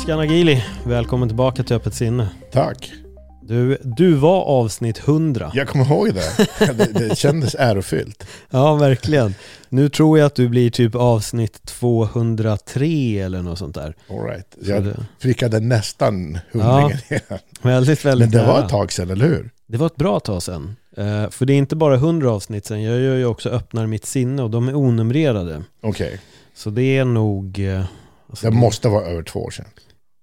Ashkan Agili, välkommen tillbaka till Öppet sinne. Tack. Du, du var avsnitt 100. Jag kommer ihåg det. det. Det kändes ärofyllt. Ja, verkligen. Nu tror jag att du blir typ avsnitt 203 eller något sånt där. All right. Jag det- prickade nästan hundringen igen. Väldigt, väldigt Men det var ett tag sedan, eller hur? Det var ett bra tag sedan. Eh, för det är inte bara 100 avsnitt sedan, jag gör ju också Öppnar mitt sinne och de är onumrerade. Okej. Så det är nog... eh, alltså Det det- måste vara över två år sedan.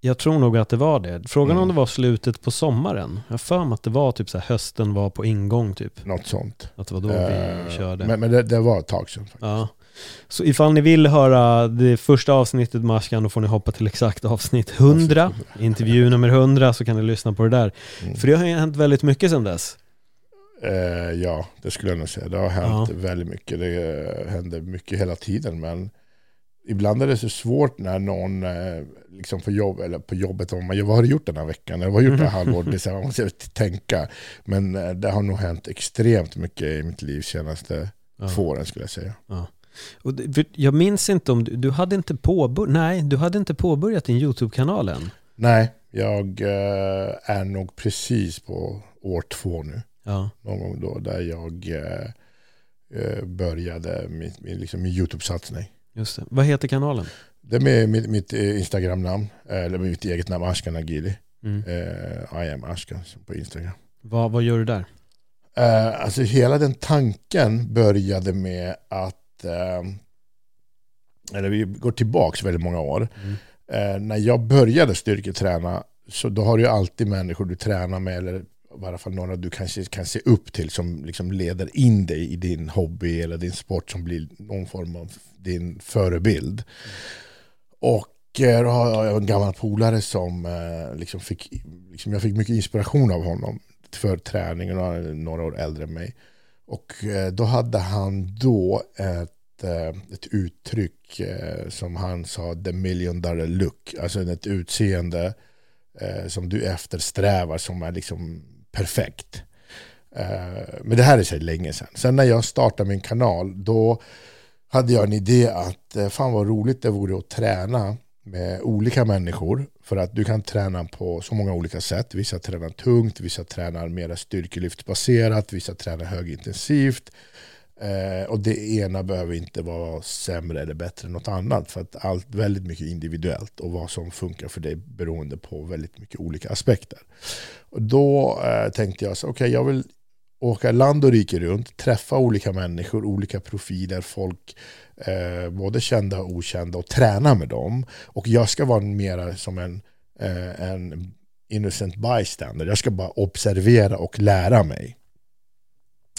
Jag tror nog att det var det. Frågan om Mm. det var slutet på sommaren. Jag har för mig att det var typ så här, hösten var på ingång typ. Något sånt. Att det var då Eh, vi körde. Men, men det, det var ett tag sedan. faktiskt. Ja. Så ifall ni vill höra det första avsnittet med Ashkan, då får ni hoppa till exakt avsnitt 100. Avsnitt 100. Intervju nummer 100 så kan ni lyssna på det där. Mm. För det har ju hänt väldigt mycket sedan dess. Eh, ja, det skulle jag nog säga. Det har hänt Ja. väldigt mycket. Det eh, händer mycket hela tiden. Men ibland är det så svårt när någon eh, liksom på, jobb, eller på jobbet, om man, vad har du gjort den här veckan? Eller vad har du gjort det här halvåret? Det är så här, Man måste tänka. Men eh, det har nog hänt extremt mycket i mitt liv senaste Ja. två åren skulle jag säga. Och det, för jag minns inte om du, du hade inte påbörjat, nej, du hade inte påbörjat din YouTube-kanal än. Nej, jag eh, är nog precis på år två nu. Ja, Någon gång då där jag började min, min, liksom min YouTube-satsning. Just det. Vad heter kanalen? Det är mitt, mitt eh, Instagram-namn, eh, eller mitt eget namn, Ashkan Agili. Mm. Eh, I am Ashkan på Instagram. Vad, vad gör du där? Eh, alltså hela den tanken började med att, eh, eller vi går tillbaks väldigt många år. Mm. När jag började styrketräna så då har du ju alltid människor du tränar med eller i alla fall några du kanske kan se upp till som liksom leder in dig i din hobby eller din sport som blir någon form av din förebild. Och eh, då har jag en gammal polare som eh, liksom fick, liksom jag fick mycket inspiration av honom för träningen och han är några år äldre än mig. Och eh, då hade han då ett, ett uttryck som han sa, the million dollar look. Alltså ett utseende som du eftersträvar som är liksom perfekt. Eh, men det här är så länge sedan. Sen när jag startade min kanal då hade jag en idé att eh, fan vad roligt det vore att träna med olika människor. För att du kan träna på så många olika sätt. Vissa tränar tungt, vissa tränar mer styrkelyftbaserat, vissa tränar högintensivt. Eh, och det ena behöver inte vara sämre eller bättre än något annat. För att allt väldigt mycket individuellt och vad som funkar för dig beroende på väldigt mycket olika aspekter. Och då eh, tänkte jag så okej jag vill åka land och rike runt, träffa olika människor, olika profiler, folk, eh, både kända och okända och träna med dem. Och jag ska vara mera som en, eh, en innocent bystander. Jag ska bara observera och lära mig.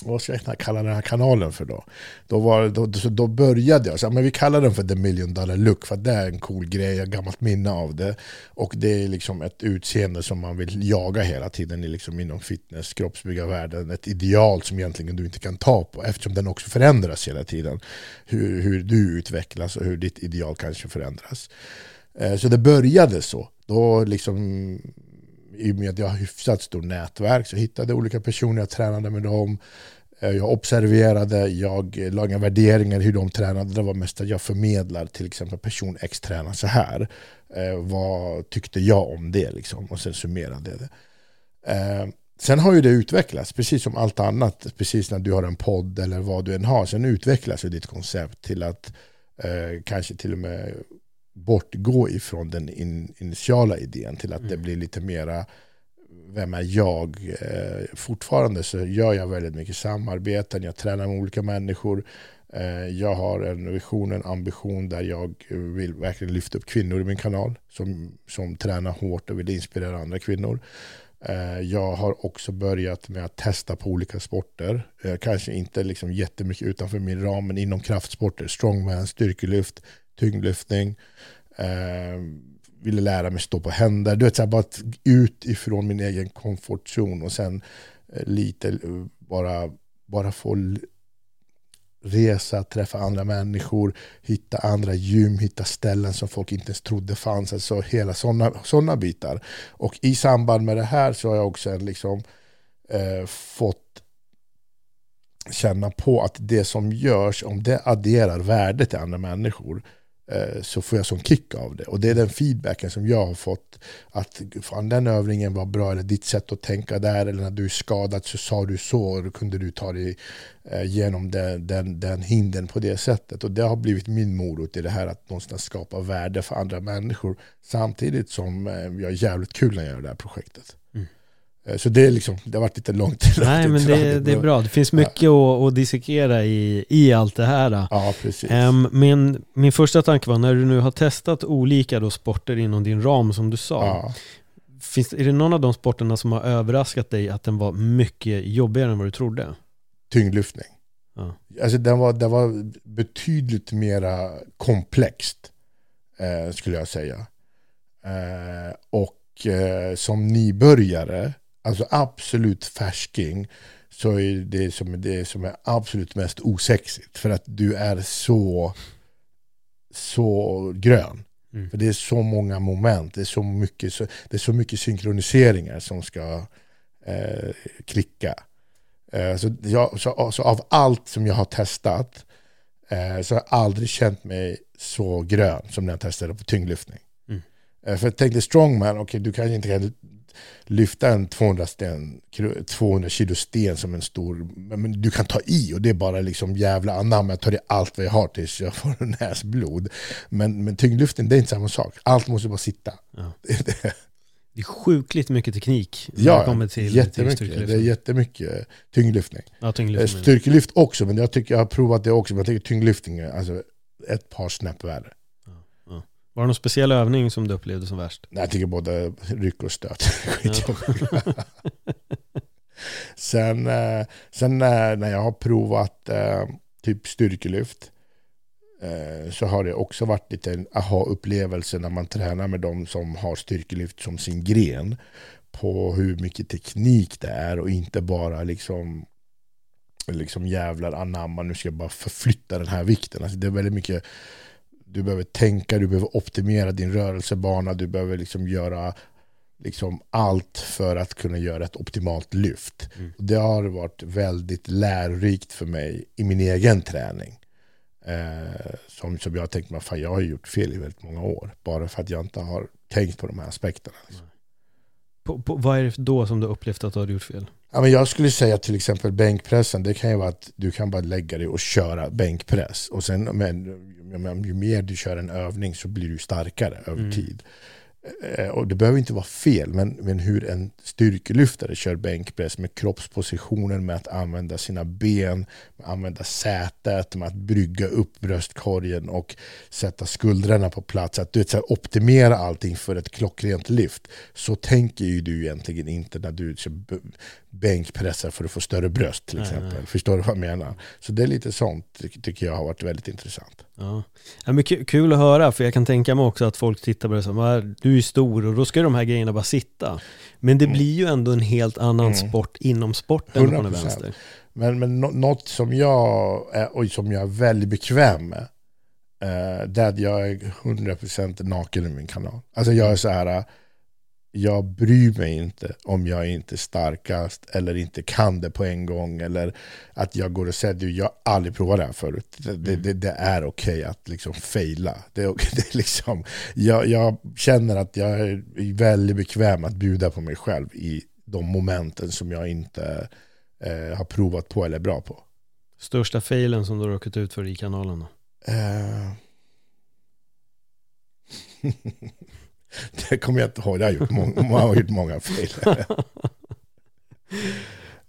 Vad ska jag kalla den här kanalen för då? Då, var, då, då, började jag, så, men vi kallar den för the million dollar look för att det är en cool grej, jag har gammalt minne av det. Och det är liksom ett utseende som man vill jaga hela tiden liksom inom fitness, kroppsbyggarvärlden. Ett ideal som egentligen du inte kan ta på eftersom den också förändras hela tiden. Hur, hur du utvecklas och hur ditt ideal kanske förändras. Eh, så det började så. Då liksom i och med att jag har hyfsat stort nätverk så hittade jag olika personer, jag tränade med dem. Eh, Jag observerade, jag la inga värderingar hur de tränade. Det var mest att jag förmedlar till exempel person X tränar så här. Eh, vad tyckte jag om det liksom? Och sen summerade jag det. Eh, sen har ju det utvecklats, precis som allt annat. Precis när du har en podd eller vad du än har. Sen utvecklas ju ditt koncept till att eh, kanske till och med bortgå ifrån den in, initiala idén till att det blir lite mera vem är jag? Eh, fortfarande så gör jag väldigt mycket samarbeten, jag tränar med olika människor. Eh, jag har en vision, en ambition där jag vill verkligen lyfta upp kvinnor i min kanal som, som tränar hårt och vill inspirera andra kvinnor. Eh, jag har också börjat med att testa på olika sporter. Eh, kanske inte liksom jättemycket utanför min ram, men inom kraftsporter. Strongman, styrkelyft, tyngdlyftning. Eh, Ville lära mig stå på händer. Du vet, så här, bara ut ifrån min egen komfortzon och sen eh, lite bara, bara få resa, träffa andra människor, hitta andra gym, hitta ställen som folk inte ens trodde fanns. Alltså hela sådana såna bitar. Och i samband med det här så har jag också liksom, eh, fått känna på att det som görs, om det adderar värde till andra människor, Eh, Eh, så får jag sån kick av det. Och det är den feedbacken som jag har fått. Att fan, den övningen var bra, eller ditt sätt att tänka där, eller när du är skadad så sa du så, och då kunde du ta dig eh, igenom genom den, den, den hindern på det sättet. Och det har blivit min morot i det här att någonstans skapa värde för andra människor. Samtidigt som eh, jag har jävligt kul när jag gör det här projektet. Mm så det, är liksom, det har varit lite långt. Nej, men det, det, är bra. Det finns mycket ja. att, att dissekera i, i allt det här. Ja, precis. Min, min första tanke var, när du nu har testat olika då sporter inom din ram som du sa, ja. finns, är det någon av de sporterna som har överraskat dig att den var mycket jobbigare än vad du trodde? Tyngdlyftning. Ja. Alltså den var, den var betydligt mera komplext, eh, skulle jag säga. Eh, och eh, som nybörjare alltså absolut färsking, så är det som, det som är absolut mest osexigt. För att du är så, så grön. Mm. För det är så många moment, det är så mycket, så, det är så mycket synkroniseringar som ska eh, klicka. Eh, så, jag, så, så, av allt som jag har testat eh, så har jag aldrig känt mig så grön som när jag testade på tyngdlyftning. Mm. Eh, för tänk dig strongman, okej okay, du kanske inte lyfta en 200, sten, 200 kilo sten som en stor, men du kan ta i och det är bara liksom jävla anamma, jag tar i allt vad jag har tills jag får näsblod. Men, men tyngdlyftning, det är inte samma sak. Allt måste bara sitta. Ja. Det, är sjukligt mycket teknik när ja, det kommer till, jättemycket. Till det är jättemycket tyngdlyftning. Ja, tyngdlyftning. Eh, styrkelyft också, men jag tycker jag har provat det också. Men jag tycker tyngdlyftning är alltså ett par snäpp värre. Var det någon speciell övning som du upplevde som värst? Nej, jag tycker både ryck och stöt. sen eh, sen eh, när jag har provat eh, typ styrkelyft så har det också varit lite en aha-upplevelse när man tränar med de som har styrkelyft som sin gren. På hur mycket teknik det är och inte bara liksom liksom jävlar anamma, nu ska jag bara förflytta den här vikten. Alltså det är väldigt mycket du behöver tänka, du behöver optimera din rörelsebana, du behöver liksom göra liksom allt för att kunna göra ett optimalt lyft. Mm. Det har varit väldigt lärorikt för mig i min egen träning. Eh, som, som jag har tänkt mig, fan jag har gjort fel i väldigt många år. Bara för att jag inte har tänkt på de här aspekterna. Liksom. På, på, vad är det då som du upplevt att du har gjort fel? Ja, men jag skulle säga till exempel bänkpressen, det kan ju vara att du kan bara lägga dig och köra bänkpress. Och sen, men, ju mer du kör en övning så blir du starkare över mm. tid. Eh, och det behöver inte vara fel, men, men hur en styrkelyftare kör bänkpress med kroppspositionen, med att använda sina ben, använda sätet, med att brygga upp bröstkorgen och sätta skuldrarna på plats. Att du vet, så här, optimera allting för ett klockrent lyft. Så tänker ju du egentligen inte när du bänkpressar för att få större bröst till exempel. Nej, nej. Förstår du vad jag menar? Så det är lite sånt tycker jag har varit väldigt intressant. Ja. Ja, men kul att höra, för jag kan tänka mig också att folk tittar på det som, du är stor och då ska de här grejerna bara sitta. Men det mm. blir ju ändå en helt annan mm. sport inom sporten 100%. på den vänster. Men, men något som jag är, och som jag är väldigt bekväm med, eh, det är att jag är 100% naken i min kanal. Alltså jag är så här jag bryr mig inte om jag är inte är starkast eller inte kan det på en gång. Eller att jag går och säger du, jag har aldrig provat det här förut. Det, mm. det, det är okej okay att liksom fejla. Det det är liksom, jag, jag, känner att jag är väldigt bekväm att bjuda på mig själv i de momenten som jag inte eh, har provat på eller är bra på. Största failen som du har råkat ut för i kanalen? Uh... Det kommer jag inte ihåg, jag har gjort många, har gjort många fel.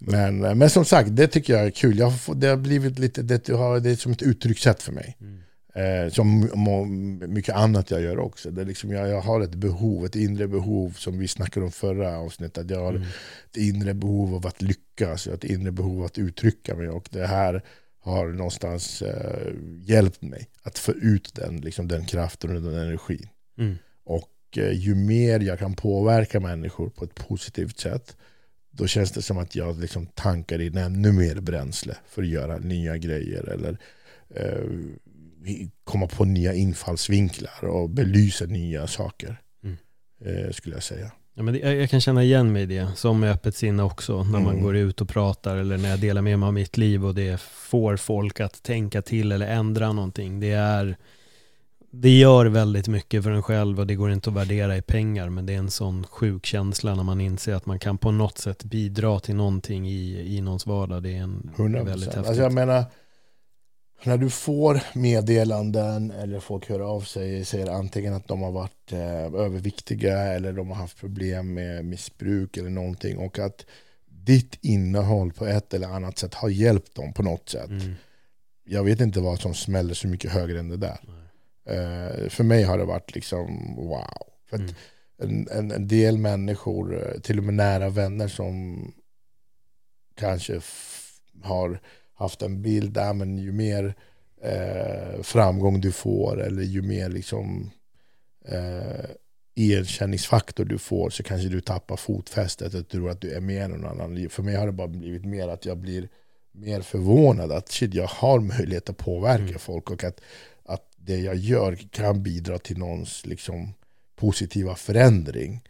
Men, men som sagt, det tycker jag är kul. Jag, det har blivit lite, det, har, det är som ett uttryckssätt för mig. Mm. Eh, som mycket annat jag gör också. Det liksom jag, jag har ett behov, ett inre behov som vi snackade om förra avsnittet. Jag har mm. ett inre behov av att lyckas, jag har ett inre behov av att uttrycka mig. Och det här har någonstans eh, hjälpt mig att få ut den, liksom, den kraften och den energin. Mm. Och eh, ju mer jag kan påverka människor på ett positivt sätt, då känns det som att jag liksom tankar in ännu mer bränsle för att göra nya grejer. Eller eh, komma på nya infallsvinklar och belysa nya saker. Mm. Eh, skulle jag säga. Ja, men det, jag kan känna igen mig i det, som med öppet sinne också, när man mm. går ut och pratar eller när jag delar med mig av mitt liv och det får folk att tänka till eller ändra någonting. Det, är, det gör väldigt mycket för en själv och det går inte att värdera i pengar, men det är en sån sjuk känsla när man inser att man kan på något sätt bidra till någonting i, i någons vardag. Det är en 100%. väldigt häftigt. Alltså jag menar, när du får meddelanden eller folk hör av sig säger antingen att de har varit eh, överviktiga eller de har haft problem med missbruk eller någonting och att ditt innehåll på ett eller annat sätt har hjälpt dem på något sätt. Mm. Jag vet inte vad som smäller så mycket högre än det där. Eh, för mig har det varit liksom wow. För mm. en, en, en, del människor, eh, till och med nära vänner som kanske har haft en bild där, men ju mer eh, framgång du får eller ju mer liksom eh, erkänningsfaktor du får så kanske du tappar fotfästet och tror att du är mer än någon annan. För mig har det bara blivit mer att jag blir mer förvånad att shit, jag har möjlighet att påverka mm. folk och att, att det jag gör kan bidra till någons liksom, positiva förändring.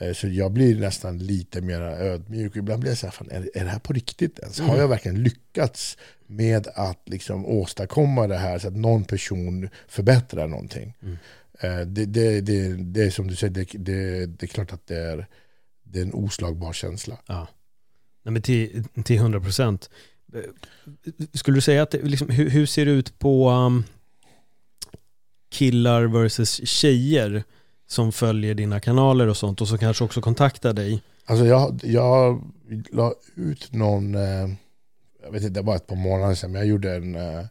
Eh, så jag blir nästan lite mer ödmjuk. Ibland blir jag så här, fan, är, är det här på riktigt ens? Mm. Har jag verkligen lyckats med att liksom åstadkomma det här så att någon person förbättrar någonting? Mm. Eh, det, det, det, det, är som du säger, det, det, det är klart att det är, det är en oslagbar känsla. Ja. Nej, men till, till 100 procent. Eh, skulle du säga att, liksom, hur, hur, ser det ut på um, killar versus tjejer? Som följer dina kanaler och sånt och som kanske också kontaktar dig? Alltså jag, jag la ut någon, eh, jag vet inte, det var ett par månader sedan, men jag gjorde en, eh,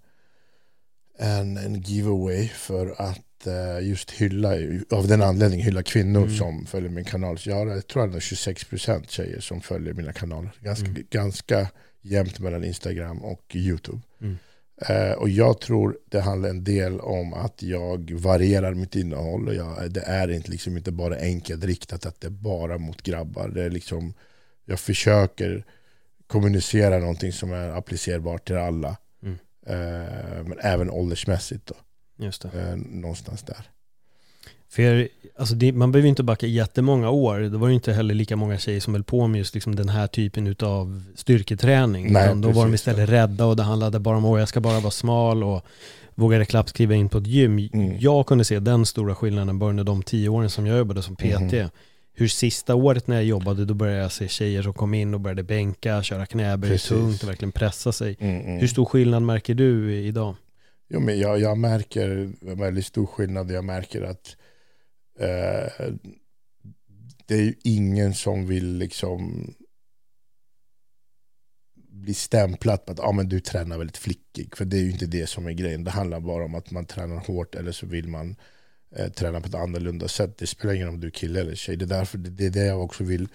en, en giveaway för att eh, just hylla, av den anledningen hylla kvinnor mm. som följer min kanal. Så jag, har, jag tror det är 26% tjejer som följer mina kanaler. Ganska, mm. ganska jämnt mellan Instagram och YouTube. Mm. Eh, och jag tror det handlar en del om att jag varierar mitt innehåll. Och jag, det är inte, liksom inte bara enkelt riktat att det är bara mot grabbar. Det är liksom, jag försöker kommunicera någonting som är applicerbart till alla. Mm. Eh, men även åldersmässigt. Då. Just det. Eh, någonstans där. För alltså det, man behöver inte backa jättemånga år. Det var ju inte heller lika många tjejer som höll på med just liksom den här typen av styrketräning. Nej, då var de istället rädda och det handlade bara om att jag ska bara vara smal och vågade knappt skriva in på ett gym. Mm. Jag kunde se den stora skillnaden bara under de tio åren som jag jobbade som PT. Mm. Hur sista året när jag jobbade, då började jag se tjejer som kom in och började bänka, köra knäböj tungt och verkligen pressa sig. Mm. Hur stor skillnad märker du idag? Jo, men jag, jag märker väldigt stor skillnad. Jag märker att Eh, det är ju ingen som vill liksom bli stämplat på att ah, men du tränar väldigt flickig. För det är ju inte det som är grejen. Det handlar bara om att man tränar hårt eller så vill man eh, träna på ett annorlunda sätt. Det spelar ingen roll om du är kille eller tjej. Det är därför det är det jag också vill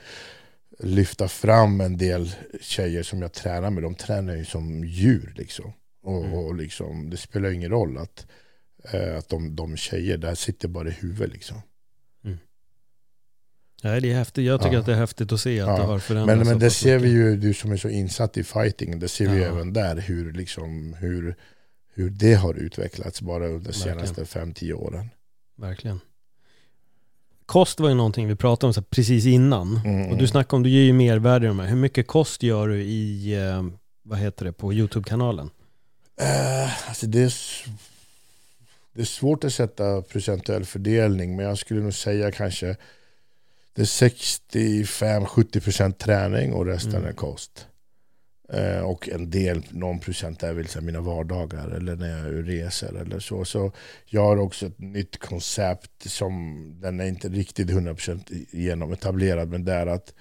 lyfta fram en del tjejer som jag tränar med. De tränar ju som djur liksom. Och, mm. och liksom, det spelar ingen roll att, eh, att de, de tjejer, där sitter bara i huvudet liksom. Nej, det är häftigt. Jag tycker ja. att det är häftigt att se att ja. det har förändrats. Men, men det ser vi ju, du som är så insatt i fighting, det ser vi ju även där hur, liksom, hur, hur det har utvecklats bara under de senaste 5-10 åren. Verkligen. Kost var ju någonting vi pratade om så precis innan. Mm. Och du snackade om, du ger ju mervärde i de här. Hur mycket kost gör du i, eh, vad heter det, på YouTube-kanalen? Uh, alltså det är, det är svårt att sätta procentuell fördelning, men jag skulle nog säga kanske det är 65-70% träning och resten mm. är kost. Eh, och en del, någon procent är väl mina vardagar eller när jag reser eller så. Så jag har också ett nytt koncept som, den är inte riktigt 100% genometablerad, men det är att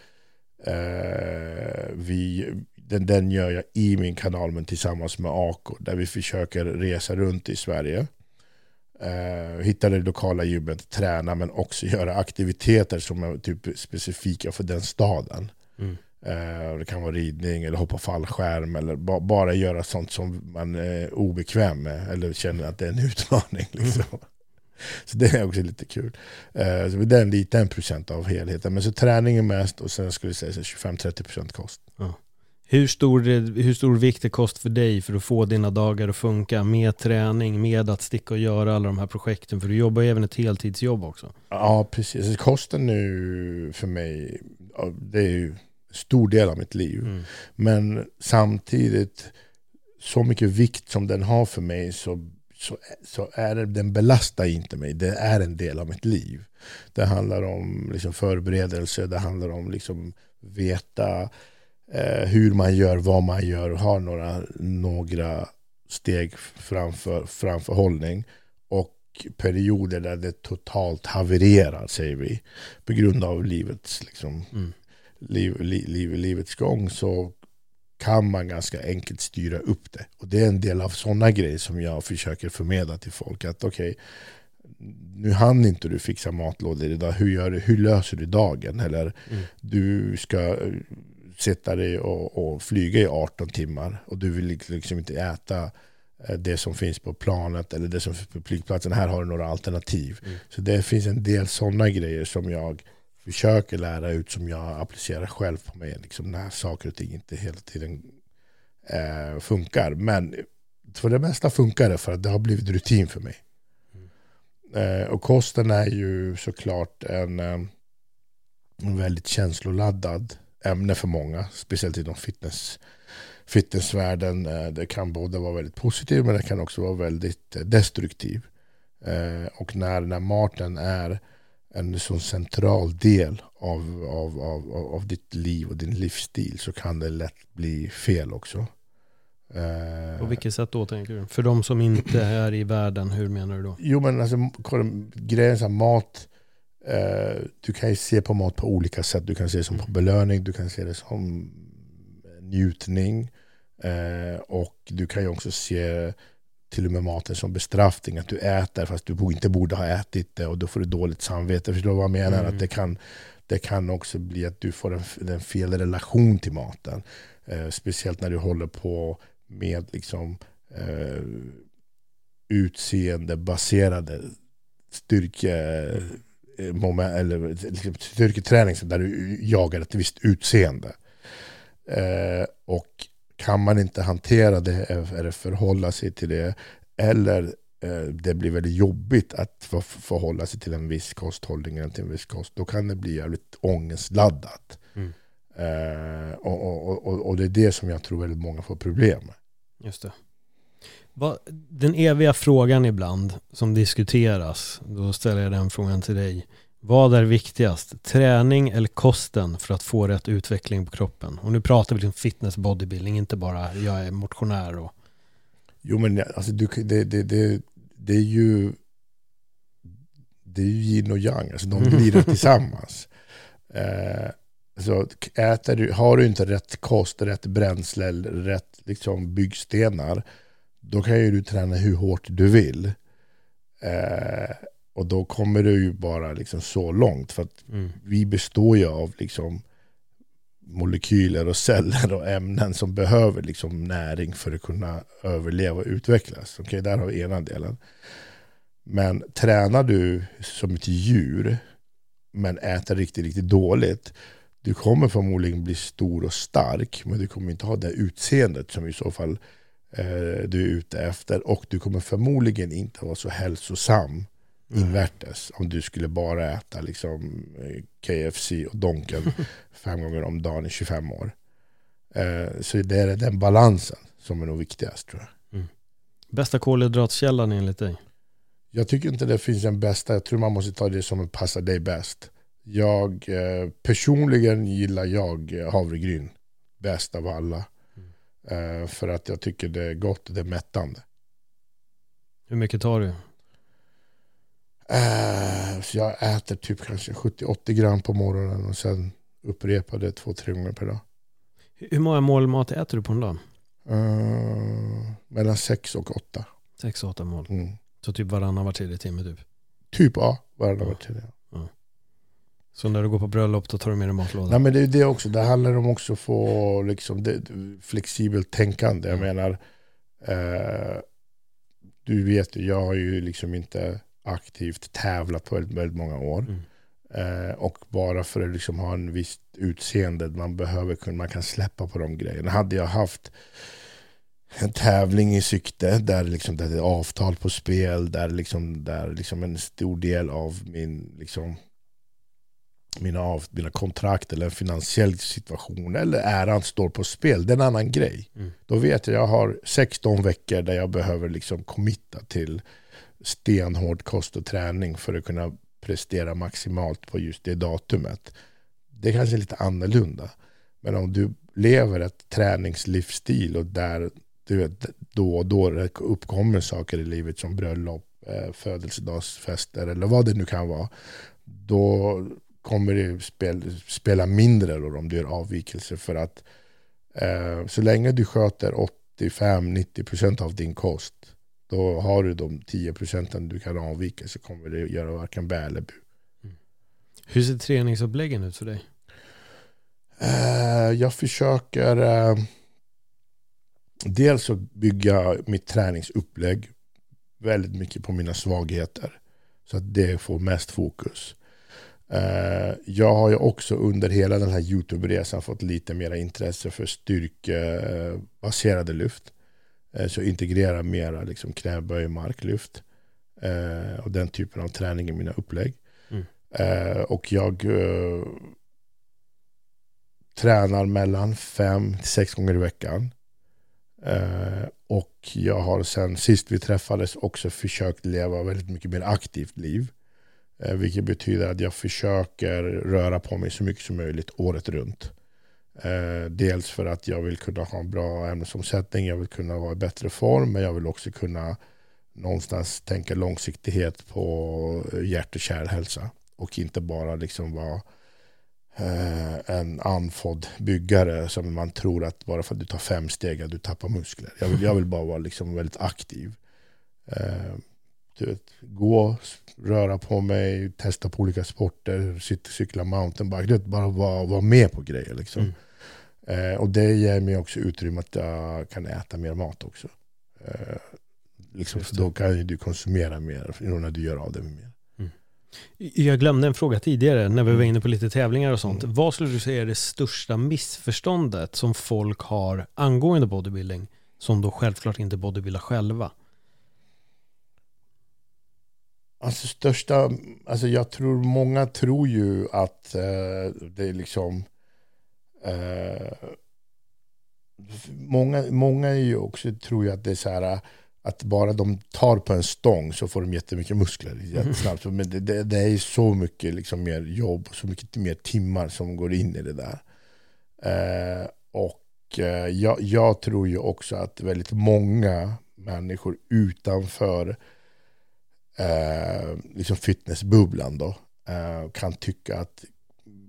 eh, vi, den, den gör jag i min kanal men tillsammans med Ako där vi försöker resa runt i Sverige eh, hitta det lokala gymmet, träna men också göra aktiviteter som är typ specifika för den staden. Mm. Eh, det kan vara ridning eller hoppa fallskärm eller ba bara göra sånt som man är obekväm med eller känner att det är en utmaning. Liksom. Mm. Så det är också lite kul. Eh, så det är en liten procent av helheten. Men så träning är mest och sen skulle jag säga 25-30% kost. Ja. Hur stor, hur stor vikt är kost för dig för att få dina dagar att funka med träning, med att sticka och göra alla de här projekten? För du jobbar ju även ett heltidsjobb också. Ja, precis. Kosten nu för mig, det är ju en stor del av mitt liv. Mm. Men samtidigt, så mycket vikt som den har för mig så, så, så är det, den belastar inte mig. Det är en del av mitt liv. Det handlar om liksom förberedelse, det handlar om liksom veta eh, hur man gör, vad man gör och har några, några steg framför framförhållning och perioder där det totalt havererar, säger vi, på grund av livets, liksom, mm. liv, li, liv, livets gång så kan man ganska enkelt styra upp det. Och det är en del av sådana grejer som jag försöker förmedla till folk. Att okej, okay, nu hann inte du fixa matlådor idag, hur, gör du, hur löser du dagen? Eller mm. du ska sitta dig och, och, flyga i 18 timmar och du vill liksom inte äta eh, det som finns på planet eller det som finns på flygplatsen. Här har du några alternativ. Mm. Så det finns en del sådana grejer som jag försöker lära ut som jag applicerar själv på mig. Liksom när saker och ting inte hela tiden eh, funkar. Men för det mesta funkar det för att det har blivit rutin för mig. Mm. Eh, och kosten är ju såklart en, eh, en väldigt känsloladdad ämne för många, speciellt inom fitness, fitnessvärlden. Eh, det kan både vara väldigt positivt men det kan också vara väldigt eh, destruktiv. Eh, och när, när maten är en så central del av, av, av, av ditt liv och din livsstil så kan det lätt bli fel också. På vilket sätt då tänker du? För de som inte är i världen, hur menar du då? Jo men alltså grejen är mat Eh, du kan ju se på mat på olika sätt. Du kan se det som på mm. belöning, du kan se det som njutning. Eh, och du kan ju också se till och med maten som bestraffning. Att du äter fast du inte borde ha ätit det och då får du dåligt samvete. Förstår du vad jag menar? Mm. Att det kan, det kan också bli att du får en, en fel relation till maten. Eh, speciellt när du håller på med liksom eh, utseendebaserade styrke... Mm Eh, moment, eller liksom styrketräning där du jagar ett visst utseende. Eh, och kan man inte hantera det eller förhålla sig till det eller eh, det blir väldigt jobbigt att för, förhålla sig till en viss kosthållning eller till en viss kost, då kan det bli jävligt ångestladdat. Mm. Eh, och, och, och, och, det är det som jag tror väldigt många får problem med. Just det. Den eviga frågan ibland som diskuteras, då ställer jag den frågan till dig. Vad är viktigast, träning eller kosten för att få rätt utveckling på kroppen? Och nu pratar vi om fitness bodybuilding, inte bara jag är motionär och... Jo men alltså, du, det, det, det, det är ju det är ju yin och yang, alltså de blir tillsammans. Eh, så äter du, har du inte rätt kost, rätt bränsle, rätt liksom byggstenar då kan ju du träna hur hårt du vill. Eh, och då kommer du ju bara liksom så långt. För att mm. vi består ju av liksom molekyler och celler och ämnen som behöver liksom näring för att kunna överleva och utvecklas. Okej, okay, där har vi ena delen. Men tränar du som ett djur men äter riktigt, riktigt dåligt du kommer förmodligen bli stor och stark men du kommer inte ha det utseendet som i så fall du är ute efter. Och du kommer förmodligen inte vara så hälsosam invärtes om du skulle bara äta liksom, eh, KFC och Donken fem gånger om dagen i 25 år. Eh, så det är den balansen som är nog viktigast tror jag. Mm. Bästa kolhydratkällan enligt dig? Jag tycker inte det finns en bästa. Jag tror man måste ta det som passar dig bäst. Jag eh, personligen gillar jag havregryn bäst av alla. Eh, för att jag tycker det är gott det är mättande. Hur mycket tar du? Eh, så jag äter typ kanske 70-80 gram på morgonen och sen upprepar det två, tre gånger per dag. Hur många mål mat äter du på en dag? Uh, mellan sex och åtta. Sex och åtta mål. Mm. Så typ varannan var tredje timme typ? Typ ja, varannan var tredje. Så när du går på bröllop då tar du med dig matlåda? Nej men det är det också, det handlar om också att få liksom, det, flexibelt tänkande. Jag mm. menar, eh, du vet ju, jag har ju liksom inte aktivt tävlat på väldigt, väldigt många år. Mm. Eh, och bara för att liksom ha en visst utseende, man behöver man kan släppa på de grejerna. Hade jag haft en tävling i sikte där, liksom, där det är avtal på spel, där, liksom, där liksom en stor del av min, liksom, mina, av, mina kontrakt eller en finansiell situation eller äran står på spel, det är en annan grej. Mm. Då vet jag att jag har 16 veckor där jag behöver liksom committa till stenhård kost och träning för att kunna prestera maximalt på just det datumet. Det är kanske är lite annorlunda. Men om du lever ett träningslivsstil och där du vet, då och då uppkommer saker i livet som bröllop, eh, födelsedagsfester eller vad det nu kan vara. Då kommer det spel, spela mindre roll om du gör avvikelser för att eh, så länge du sköter 85-90% av din kost då har du de 10 procenten du kan avvika så kommer det göra varken bä eller bu. Mm. Hur ser träningsuppläggen ut för dig? Uh, jag försöker uh, dels att bygga mitt träningsupplägg väldigt mycket på mina svagheter. Så att det får mest fokus. Uh, jag har ju också under hela den här YouTube-resan fått lite mer intresse för styrkebaserade lyft. Eh, så integrera mera liksom knäböj, marklyft eh, och den typen av träning i mina upplägg. Mm. Eh, och jag eh, tränar mellan fem till sex gånger i veckan. Eh, och jag har sen sist vi träffades också försökt leva väldigt mycket mer aktivt liv. Eh, vilket betyder att jag försöker röra på mig så mycket som möjligt året runt. Eh, dels för att jag vill kunna ha en bra ämnesomsättning, jag vill kunna vara i bättre form, men jag vill också kunna någonstans tänka långsiktighet på hjärt och kärlhälsa. Och inte bara liksom vara eh, en anfodd byggare som man tror att bara för att du tar fem steg att du tappar muskler. Jag vill, jag vill bara vara liksom väldigt aktiv. Du vet, gå, röra på mig, testa på olika sporter, cykla mountainbike. Du vet, bara vara, vara med på grejer. Liksom. Mm. Eh, och det ger mig också utrymme att jag kan äta mer mat också. Eh, liksom, då kan du konsumera mer när du gör av det mer. Mm. Jag glömde en fråga tidigare när vi var mm. inne på lite tävlingar och sånt. Mm. Vad skulle du säga är det största missförståndet som folk har angående bodybuilding som då självklart inte bodybuildar själva? Alltså största, alltså jag tror många tror ju att eh, det är liksom eh, många, många är ju också, tror ju att det är så här att bara de tar på en stång så får de jättemycket muskler jättesnabbt. Mm. Men det, det, det, är så mycket liksom mer jobb, så mycket mer timmar som går in i det där. Eh, och eh, jag, jag, tror ju också att väldigt många människor utanför eh, liksom fitnessbubblan då, eh, kan tycka att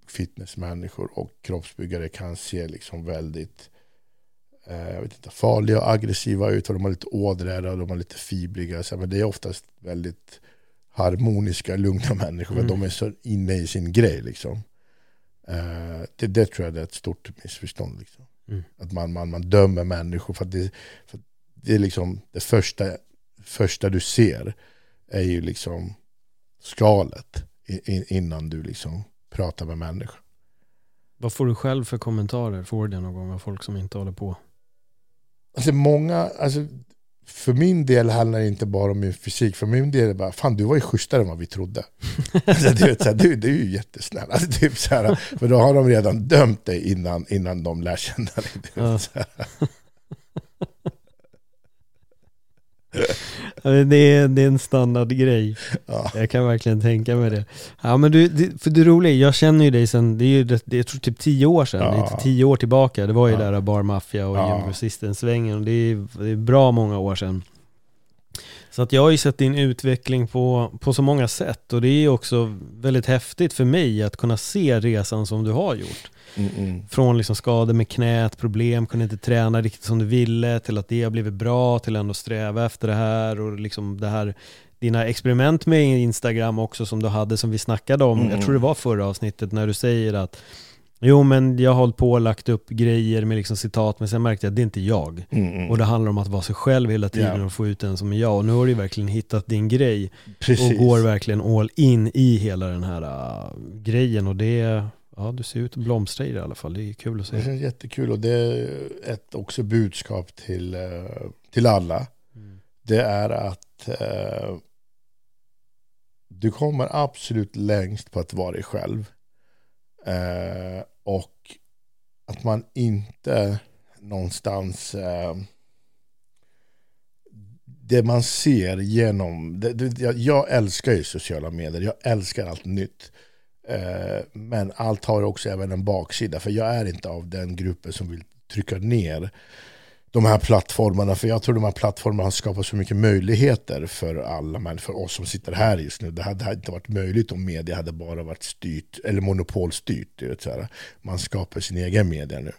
fitnessmänniskor och kroppsbyggare kan se liksom väldigt eh, jag vet inte, farliga och aggressiva ut. Och de har lite ådror och de har lite fibriga. Så, men det är oftast väldigt harmoniska, lugna människor. Mm. de är så inne i sin grej. Liksom. Eh, det, det tror jag är ett stort missförstånd. Liksom. Mm. Att man, man, man dömer människor för att det, för det är liksom det första, första du ser är ju liksom skalet innan du liksom pratar med människor. Vad får du själv för kommentarer? Får du det någon gång av folk som inte håller på? Alltså många, alltså för min del handlar det inte bara om min fysik. För min del är det bara, fan du var ju schysstare än vad vi trodde. alltså, du, vet, så här, du, du är ju jättesnäll. Alltså, typ, så här, för då har de redan dömt dig innan, innan de lär känna dig. Ja. det, är, det är en standardgrej. Ja. Jag kan verkligen tänka mig det. Ja men du, det, för det roliga jag känner ju dig sen, det är ju, det, jag tror typ tio år sedan, ja. är tio år tillbaka. Det var ju ja. där Bar Mafia och ja. Young Resistance-svängen. Det är, det är bra många år sedan. Så att jag har ju sett din utveckling på, på så många sätt och det är också väldigt häftigt för mig att kunna se resan som du har gjort. Mm -mm. Från liksom skador med knät, problem, kunde inte träna riktigt som du ville, till att det har blivit bra, till att ändå sträva efter det här och liksom det här dina experiment med Instagram också som du hade som vi snackade om, mm. jag tror det var förra avsnittet när du säger att Jo men jag har hållit på och lagt upp grejer med liksom citat men sen märkte jag att det är inte jag. Mm. Och det handlar om att vara sig själv hela tiden ja. och få ut en som är jag. Och nu har du verkligen hittat din grej. Precis. Och går verkligen all in i hela den här uh, grejen. Och det, ja du ser ut att blomstra i det i alla fall. Det är kul att se. Det känns jättekul och det är ett också budskap till, uh, till alla. Mm. Det är att uh, du kommer absolut längst på att vara dig själv. Eh, och att man inte någonstans eh, det man ser genom, det, det, jag, jag, älskar ju sociala medier, jag älskar allt nytt. Eh, men allt har också även en baksida, för jag är inte av den gruppen som vill trycka ner de här plattformarna. För jag tror de här plattformarna har skapat så mycket möjligheter för alla, men för oss som sitter här just nu. Det hade inte varit möjligt om media hade bara varit styrt, eller monopolstyrt. Vet, så här. Man skapar sin egen media nu.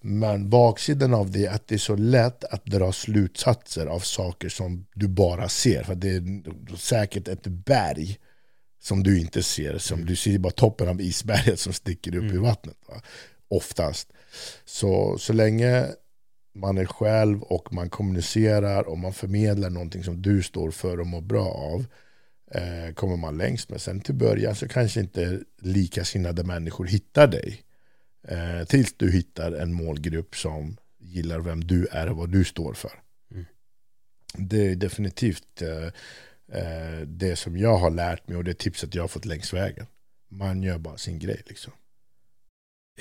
Men baksidan av det är att det är så lätt att dra slutsatser av saker som du bara ser. För det är säkert ett berg som du inte ser. Som mm. Du ser bara toppen av isberget som sticker upp mm. i vattnet. Va? Oftast. Så, så länge man är själv och man kommunicerar och man förmedlar någonting som du står för och mår bra av eh, kommer man längst med. Sen till början så kanske inte likasinnade människor hittar dig. Eh, tills du hittar en målgrupp som gillar vem du är och vad du står för. Mm. Det är definitivt eh, eh det som jag har lärt mig och det tipset jag har fått längs vägen. Man gör bara sin grej liksom.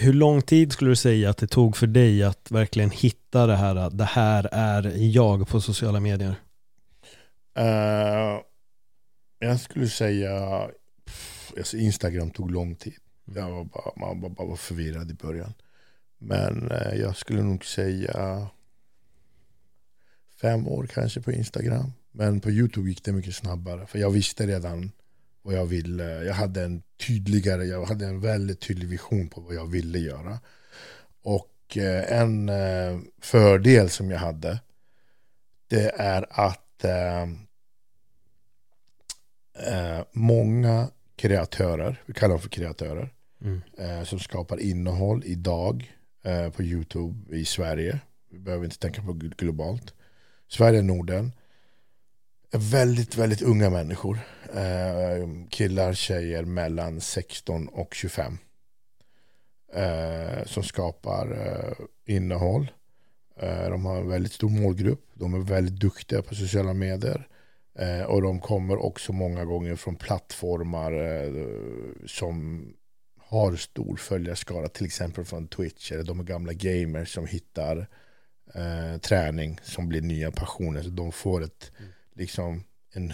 Hur lång tid skulle du säga att det tog för dig att verkligen hitta det här, det här är jag på sociala medier? Uh, jag skulle säga, pff, alltså Instagram tog lång tid. Jag var bara, man var bara förvirrad i början. Men uh, jag skulle nog säga fem år kanske på Instagram. Men på YouTube gick det mycket snabbare. För jag visste redan vad jag ville. Jag hade en tydligare, jag hade en väldigt tydlig vision på vad jag ville göra. Och eh, en eh, fördel som jag hade, det är att eh, många kreatörer, vi kallar dem för kreatörer, mm. som skapar innehåll idag på YouTube i Sverige. Vi behöver inte tänka på globalt. Sverige, Norden, väldigt, väldigt unga människor. Eh, killar, tjejer mellan 16 och 25. Eh, som skapar eh, innehåll. Eh, de har en väldigt stor målgrupp. De är väldigt duktiga på sociala medier. Eh, och de kommer också många gånger från plattformar eh, som har stor följarskara. Till exempel från Twitch. Eller de är gamla gamers som hittar träning som blir nya passioner. Så de får ett mm liksom en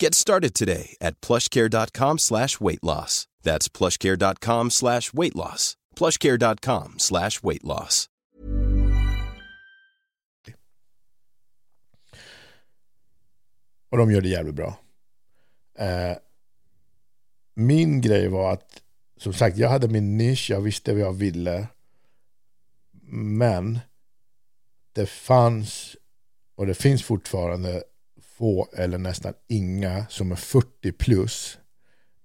Get started today at plushcare.com slash weight loss. That's plushcare.com slash weight loss. Plushcare.com slash weight loss. Och de gör det jävligt bra. Eh, min grej var att, som sagt, jag hade min nisch, jag visste vad jag ville. Men det fanns och det finns fortfarande få eller nästan inga som är 40 plus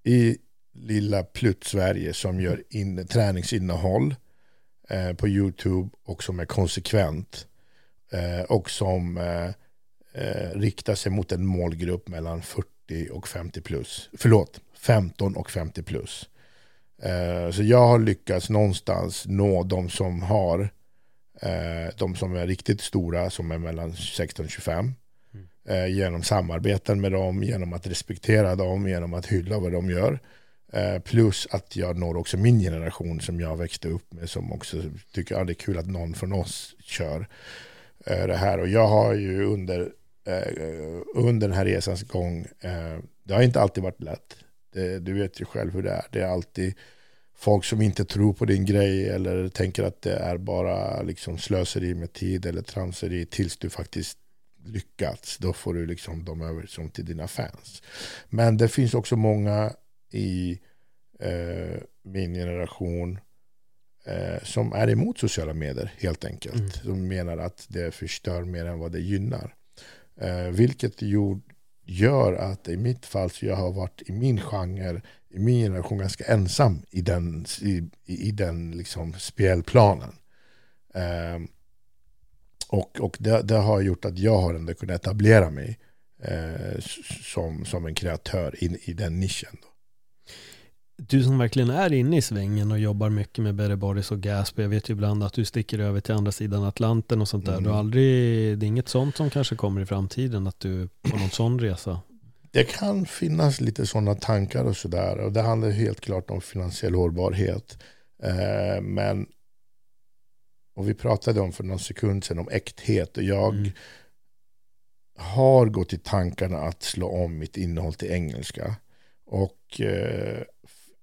i lilla Plutt Sverige som gör in, träningsinnehåll eh, på YouTube och som är konsekvent eh, och som eh, eh riktar sig mot en målgrupp mellan 40 och 50 plus. Förlåt, 15 och 50 plus. Eh, så jag har lyckats någonstans nå de som har eh, de som är riktigt stora som är mellan 16 och 25 Eh, genom samarbeten med dem, genom att respektera dem, genom att hylla vad de gör. Eh, plus att jag når också min generation som jag växte upp med som också tycker att det är kul att någon från oss kör eh, det här. Och jag har ju under, eh, under den här resans gång, eh, det har inte alltid varit lätt. Det, du vet ju själv hur det är. Det är alltid folk som inte tror på din grej eller tänker att det är bara liksom slöseri med tid eller tramseri tills du faktiskt lyckats. Då får du liksom dem över som till dina fans. Men det finns också många i eh, min generation eh, som är emot sociala medier helt enkelt. Mm. Som menar att det förstör mer än vad det gynnar. Eh, vilket gjord, gör att i mitt fall så jag har varit i min genre, i min generation ganska ensam i den, i, i den liksom spelplanen. Eh, och och det, det, har gjort att jag har ändå kunnat etablera mig eh, som, som en kreatör in, i den nischen. Då du som verkligen är inne i svängen och jobbar mycket med Barry Boris och Gasp. Jag vet ju ibland att du sticker över till andra sidan Atlanten och sånt där. Mm. Du aldrig, det är inget sånt som kanske kommer i framtiden, att du på någon sån resa? Det kan finnas lite sådana tankar och sådär. Och det handlar helt klart om finansiell hållbarhet. Eh, men, och vi pratade om för någon sekund sedan om äkthet. Och jag mm. har gått i tankarna att slå om mitt innehåll till engelska. Och eh,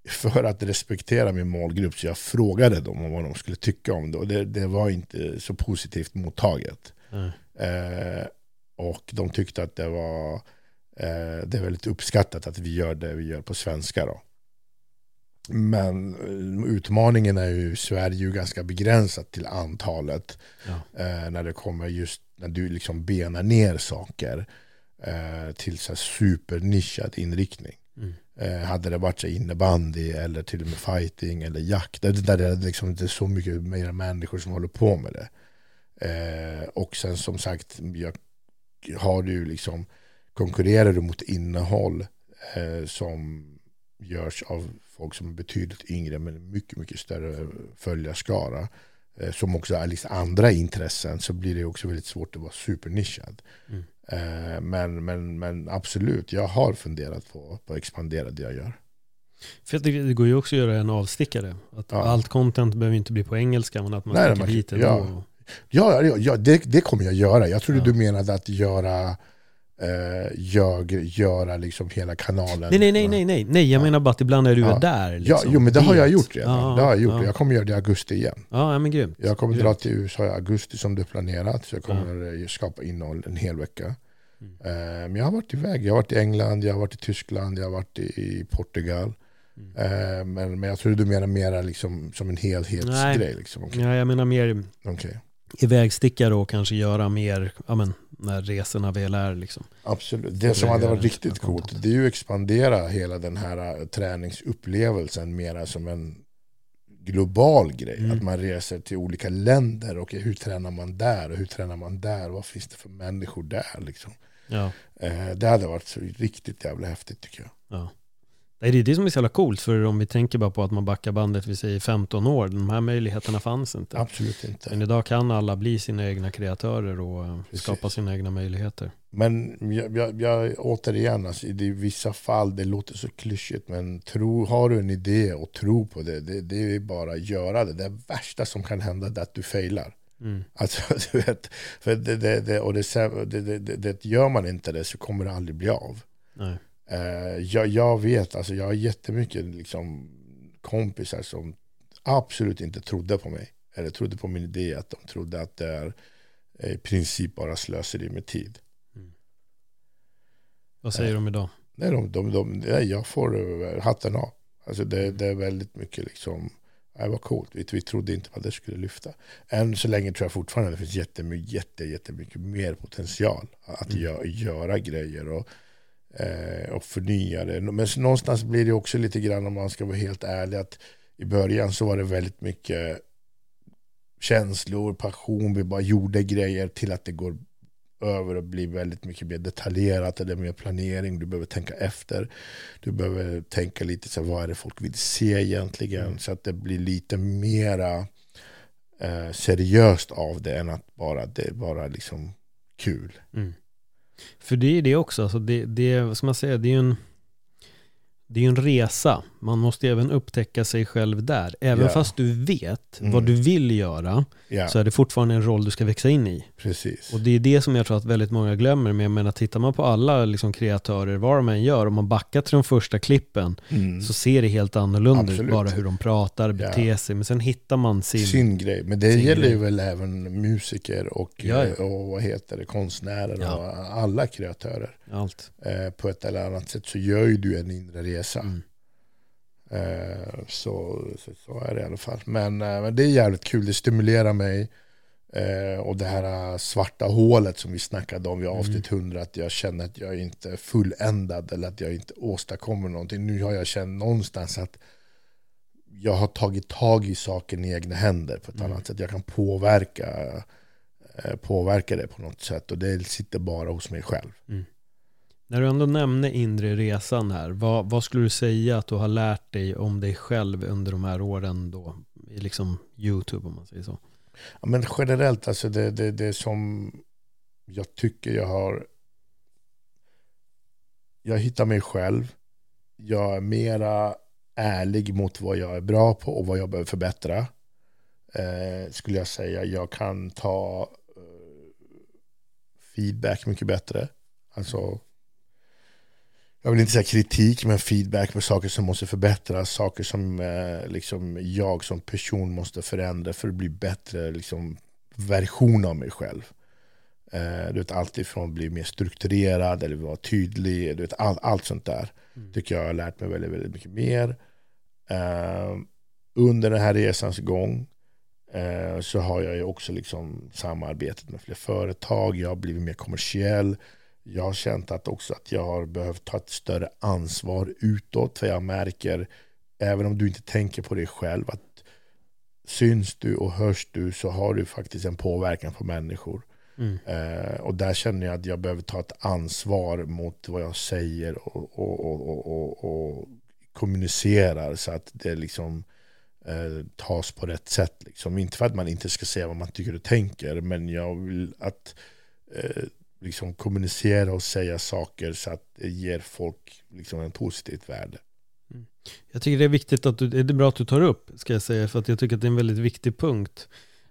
för att respektera min målgrupp så jag frågade dem om vad de skulle tycka om det och det, det var inte så positivt mottaget. Mm. Eh, och de tyckte att det var eh, det är väldigt uppskattat att vi gör det vi gör på svenska då. Men eh, utmaningen är ju Sverige ju ganska begränsat till antalet ja. eh, när det kommer just när du liksom benar ner saker eh, till så supernischad inriktning. Mm. Eh, hade det varit så innebandy eller till och med fighting eller jakt, där, där det är liksom inte så mycket mer människor som håller på med det. Eh, och sen som sagt, jag har du liksom, konkurrerar du mot innehåll eh, som görs av folk som är betydligt yngre men mycket, mycket större följarskara eh, som också har liksom andra intressen så blir det också väldigt svårt att vara supernischad. Mm. Eh, men, men, men absolut, jag har funderat på, på att expandera det jag gör. För det, går ju också att göra en avstickare. Att ja. Allt content behöver inte bli på engelska, men att man sticker dit ändå. Ja, ja, ja, ja det, det kommer jag göra. Jag trodde ja. du menade att göra Uh, jag göra liksom hela kanalen. Nej, nej, nej, nej, nej, nej jag ja. menar bara att ibland är du ja. där. Liksom. Ja, jo, men det har jag gjort redan. Ja, det har jag gjort. Jag kommer göra det i augusti igen. Ja, men grymt. Jag kommer grymt. dra till USA i augusti som det är planerat. Så jag kommer skapa innehåll en hel vecka. Mm. Uh, men jag har varit iväg. Jag har varit i England, jag har varit i Tyskland, jag har varit i, Portugal. Mm. Uh, men, men jag tror du menar mer liksom, som en helhetsgrej. Liksom. Okay. Ja, jag menar mer okay. Ivägsticka och kanske göra mer, ja men när resorna väl är liksom. Absolut. Det som hade varit riktigt coolt det är ju att expandera hela den här äh, träningsupplevelsen mera som en global grej. Mm. Att man reser till olika länder och hur tränar man där och hur tränar man där? Vad finns det för människor där liksom? Ja. Eh, det hade varit så riktigt jävla häftigt tycker jag. Ja. Det är det som är så jävla coolt, för om vi tänker bara på att man backar bandet, vi säger 15 år, de här möjligheterna fanns inte. Absolut inte. Men idag kan alla bli sina egna kreatörer och eh, Precis. skapa sina egna möjligheter. Men jag, jag, jag återigen, alltså, i vissa fall, det låter så klyschigt, men tro, har du en idé och tro på det, det, det är bara att göra det. Det värsta som kan hända är att du failar. Mm. Alltså, du vet, för det, det, det, och det, det, det, det, gör man inte det så kommer det aldrig bli av. Nej. Eh, jag, jag, vet, alltså jag har jättemycket liksom, kompisar som absolut inte trodde på mig. Eller trodde på min idé, att de trodde att det är eh, i princip bara slöseri med tid. Mm. Vad säger de idag? Nej, de, de, de, nej, jag får eh, hatten av. Alltså det, mm. det är väldigt mycket liksom, det var coolt. Vi, vi trodde inte på att det skulle lyfta. Än så länge tror jag fortfarande att det finns jättemycket, jätte, jättemycket mer potential att mm. gö, göra grejer. Och eh, och förnya det. Men någonstans blir det också lite grann om man ska vara helt ärlig att i början så var det väldigt mycket känslor, passion, vi bara gjorde grejer till att det går över och blir väldigt mycket mer detaljerat, eller mer planering, du behöver tänka efter. Du behöver tänka lite så vad är det folk vill se egentligen, mm. så att det blir lite mera eh, seriöst av det än att bara det bara liksom kul. Mm. För det är det också, alltså det, det, vad ska man säga, det är ju en det är ju en resa. Man måste även upptäcka sig själv där. Även yeah. fast du vet mm. vad du vill göra yeah. så är det fortfarande en roll du ska växa in i. Precis. Och det är det som jag tror att väldigt många glömmer. Men jag menar, tittar man på alla liksom, kreatörer, vad de än gör, om man backar till de första klippen mm. så ser det helt annorlunda ut. Bara hur de pratar, beter yeah. sig. Men sen hittar man sin, sin grej. Men det gäller ju väl även musiker och, och vad heter det, konstnärer ja. och alla kreatörer. Allt. Eh, på ett eller annat sätt så gör ju du en inre resa. Mm. Eh, så, så, så, är det i alla fall. Men, eh, men det är jävligt kul, det stimulerar mig. Eh, och det här svarta hålet som vi snackade om i mm. avsnitt 100, att jag känner att jag inte är fulländad eller att jag inte åstadkommer någonting. Nu har jag känt någonstans att jag har tagit tag i saken i egna händer på ett mm. annat sätt. Jag kan påverka, påverka det på något sätt och det sitter bara hos mig själv. Mm. När du ändå nämner inre resan här, vad, vad, skulle du säga att du har lärt dig om dig själv under de här åren då, i liksom YouTube om man säger så? Ja, men generellt, alltså det, det, det som jag tycker jag har, jag hittar mig själv, jag är mera ärlig mot vad jag är bra på och vad jag behöver förbättra. Eh, skulle jag säga, jag kan ta eh, feedback mycket bättre. Alltså jag vill inte säga kritik, men feedback på saker som måste förbättras, saker som eh, liksom jag som person måste förändra för att bli bättre liksom, version av mig själv. Eh, du vet, allt ifrån att bli mer strukturerad eller vara tydlig, du vet, all, allt sånt där. Mm. tycker jag har lärt mig väldigt, väldigt mycket mer. Eh, under den här resans gång eh, så har jag ju också liksom samarbetat med fler företag, jag har blivit mer kommersiell, jag har känt att också att jag har behövt ta ett större ansvar utåt. För jag märker, även om du inte tänker på det själv, att syns du och hörs du så har du faktiskt en påverkan på människor. Mm. Eh, och där känner jag att jag behöver ta ett ansvar mot vad jag säger och, och, och, och kommunicerar så att det liksom eh, tas på rätt sätt. Liksom. Inte för att man inte ska säga vad man tycker och tänker, men jag vill att eh, liksom kommunicera och säga saker så att det ger folk liksom en positivt värde. Mm. Jag tycker det är viktigt att du, det är bra att du tar upp, ska jag säga, för att jag tycker att det är en väldigt viktig punkt.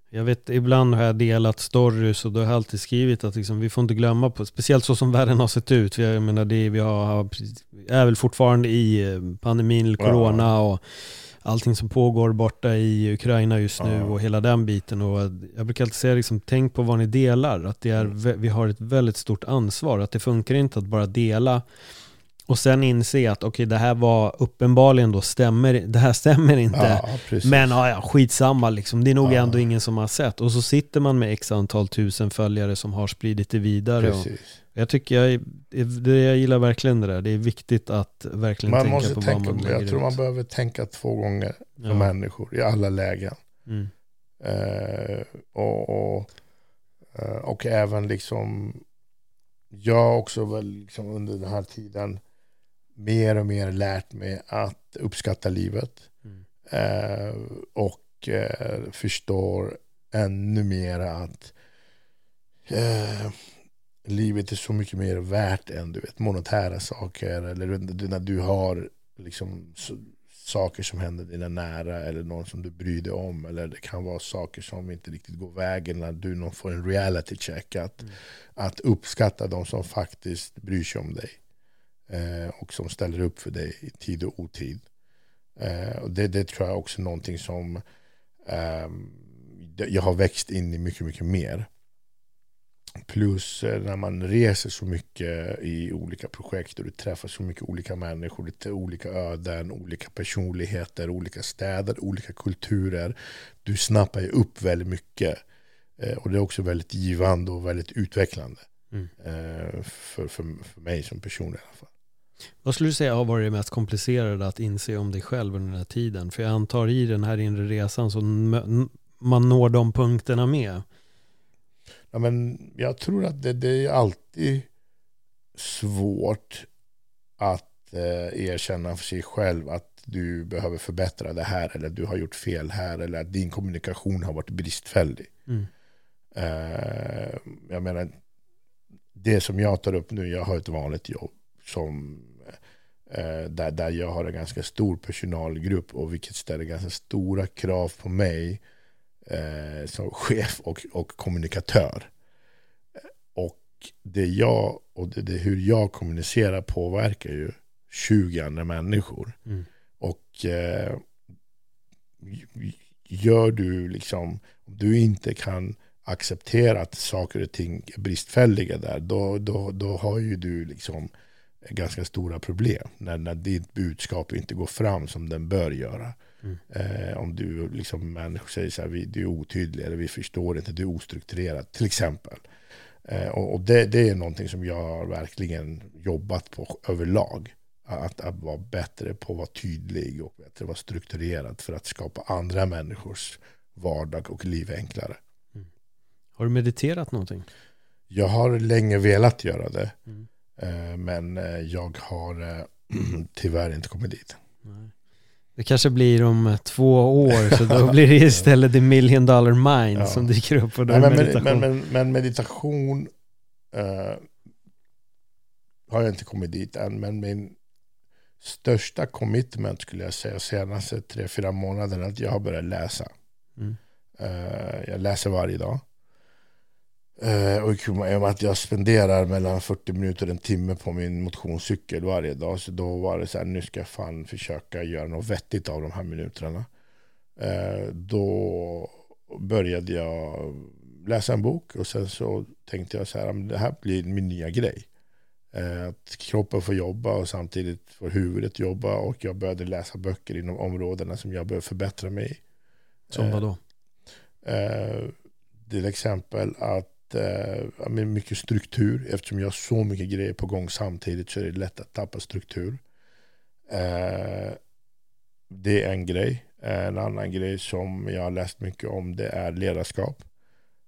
Jag vet, ibland har jag delat stories och då har jag alltid skrivit att liksom, vi får inte glömma på, speciellt så som världen har sett ut. Jag menar, det, vi har, är väl fortfarande i eh, pandemin, corona ja. och allting som pågår borta i Ukraina just nu och hela den biten. Och jag brukar alltid säga, liksom, tänk på vad ni delar. Att det är, mm. vi har ett väldigt stort ansvar. Att det funkar inte att bara dela och sen inse att okej, okay, det här var uppenbarligen då stämmer, det här stämmer inte. Ja, men ja, ja, skitsamma liksom, det är nog ja. ändå ingen som har sett. Och så sitter man med x antal tusen följare som har spridit det vidare. Jag tycker jag, det, jag gillar verkligen det där. Det är viktigt att verkligen man tänka måste på tänka, vad man Jag tror ut. man behöver tänka två gånger för människor i alla lägen. Mm. Uh, och, och, uh, och även liksom, jag också väl liksom under den här tiden mer och mer lärt mig att uppskatta livet. Mm. Eh, och eh, förstår ännu mer att eh, livet är så mycket mer värt än du vet, monetära saker. Eller när du har liksom, så, saker som händer dina nära eller någon som du bryr dig om. Eller det kan vara saker som inte riktigt går vägen när du får en reality check. Att, mm. att uppskatta de som faktiskt bryr sig om dig och som ställer upp för dig i tid och otid. Eh, och det, det tror jag också är någonting som eh, jag har växt in i mycket, mycket mer. Plus eh, när man reser så mycket i olika projekt och du träffar så mycket olika människor, lite olika öden, olika personligheter, olika städer, olika kulturer. Du snappar ju upp väldigt mycket. Eh, och det är också väldigt givande och väldigt utvecklande. Mm. Eh, för, för, för mig som person i alla fall. Vad skulle du säga har varit det mest komplicerade att inse om dig själv under den här tiden? För jag antar i den här inre resan så man når de punkterna med. Ja, men jag tror att det, det är alltid svårt att eh, erkänna för sig själv att du behöver förbättra det här eller du har gjort fel här eller att din kommunikation har varit bristfällig. Mm. Eh, jag menar, det som jag tar upp nu, jag har ett vanligt jobb som eh, där, där jag har en ganska stor personalgrupp och vilket ställer ganska stora krav på mig eh, som chef och, och kommunikatör. Och det jag och det, det, hur jag kommunicerar påverkar ju 20 andra människor. Mm. Och eh, gör du liksom, om du inte kan acceptera att saker och ting är bristfälliga där, då, då, då har ju du liksom ganska stora problem. När, när ditt budskap inte går fram som den bör göra. Mm. Eh, om du liksom människor säger så här, vi, du är otydlig eller vi förstår inte, du är ostrukturerad till exempel. Eh, och, och det, det, är någonting som jag har verkligen jobbat på överlag. Att, att vara bättre på att vara tydlig och bättre vara strukturerad för att skapa andra människors vardag och liv enklare. Mm. Har du mediterat någonting? Jag har länge velat göra det. Mm. Eh, men eh, jag har eh, tyvärr inte kommit dit. Nej. Det kanske blir om två år, så då blir det istället the million dollar mind ja. som dyker upp. Och då Nej, men, meditation. Men, men, men meditation uh, har jag inte kommit dit än, men min största commitment skulle jag säga senaste tre, fyra månaderna att jag har börjat läsa. Mm. Uh, jag läser varje dag. Uh, och i och med att jag spenderar mellan 40 minuter och en timme på min motionscykel varje dag. Så då var det så här, nu ska jag fan försöka göra något vettigt av de här minuterna. Uh, då började jag läsa en bok och sen så tänkte jag så här, det här blir min nya grej. Uh, att kroppen får jobba och samtidigt får huvudet jobba och jag började läsa böcker inom områdena som jag behöver förbättra mig i. Som vad då? till exempel att eh, med mycket struktur. Eftersom jag har så mycket grejer på gång samtidigt så är det lätt att tappa struktur. Eh, det är en grej. En annan grej som jag har läst mycket om det är ledarskap.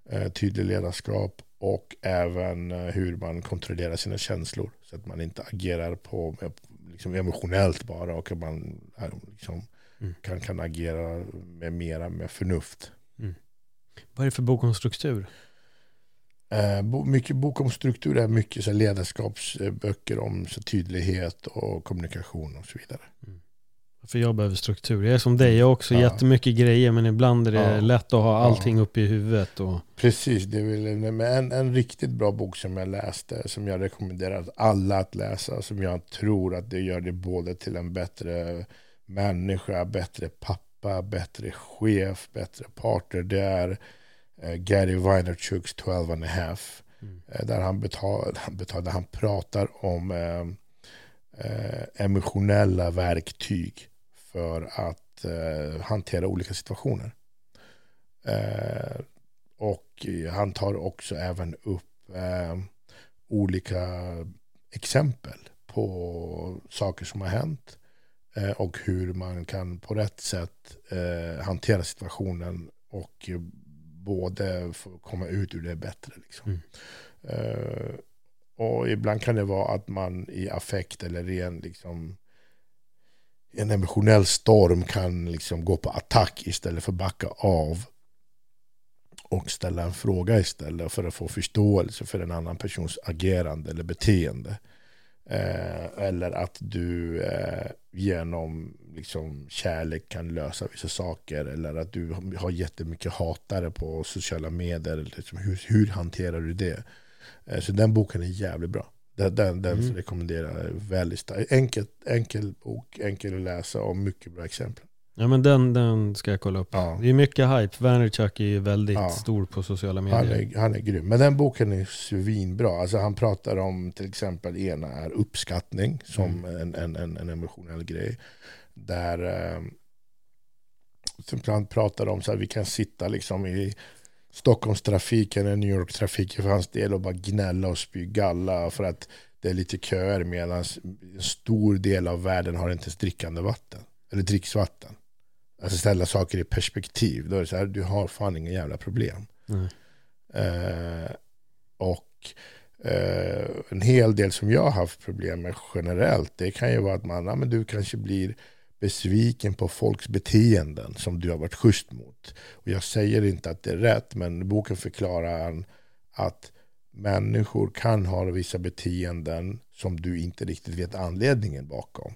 Eh, tydlig ledarskap och även eh, hur man kontrollerar sina känslor. Så att man inte agerar på liksom emotionellt bara och att man liksom, mm. kan, kan agera med mera med förnuft. Mm. Vad är det för bok om struktur? Eh, mycket bok om struktur är mycket så ledarskapsböcker om så tydlighet och kommunikation och så vidare. Mm. För jag behöver struktur. Jag är som dig, jag har också ja. jättemycket grejer men ibland är det ja. lätt att ha allting ja. uppe i huvudet. Och... Precis, det är en, en riktigt bra bok som jag läste som jag rekommenderar alla att läsa. Som jag tror att det gör det både till en bättre människa, bättre pappa, bättre chef, bättre partner. Det är Gary Vaynerchuks 12 and a half. Mm. Eh, där han, betal, han, betal, där han pratar om eh, eh, emotionella verktyg för att eh, hantera olika situationer. Eh, och han tar också även upp olika exempel på saker som har hänt och hur man kan på rätt sätt hantera situationen och både få komma ut ur det bättre. Liksom. Mm. Uh, och ibland kan det vara att man i affekt eller ren liksom, en emotionell storm kan liksom gå på attack istället för backa av och ställa en fråga istället för att få förståelse för en annan persons agerande eller beteende. Eh, eller att du eh, genom liksom, kärlek kan lösa vissa saker. Eller att du har jättemycket hatare på sociala medier. Liksom, hur, hur hanterar du det? Eh, så den boken är jävligt bra. Den, den, den mm. rekommenderar jag väldigt starkt. Enkel, enkel bok, enkel att läsa och mycket bra exempel. Ja men den, den ska jag kolla upp. Ja. Det är mycket hype. Vaynerchuk är ju väldigt ja. stor på sociala medier. Han är, han är grym. Men den boken är svinbra. Alltså han pratar om till exempel ena är uppskattning som mm. en, en, en, en, emotionell grej. Där eh, han pratar om så att vi kan sitta liksom i Stockholmstrafiken eller New York-trafiken för hans del och bara gnälla och spy galla för att det är lite köer medan en stor del av världen har inte ens drickande vatten. Eller dricksvatten. Alltså ställa saker i perspektiv. Då är det så här, du har fan inga jävla problem. Mm. Eh, och eh, en hel del som jag har haft problem med generellt, det kan ju vara att man, ja, men du kanske blir besviken på folks beteenden som du har varit schysst mot. Och jag säger inte att det är rätt, men boken förklarar att människor kan ha vissa beteenden som du inte riktigt vet anledningen bakom.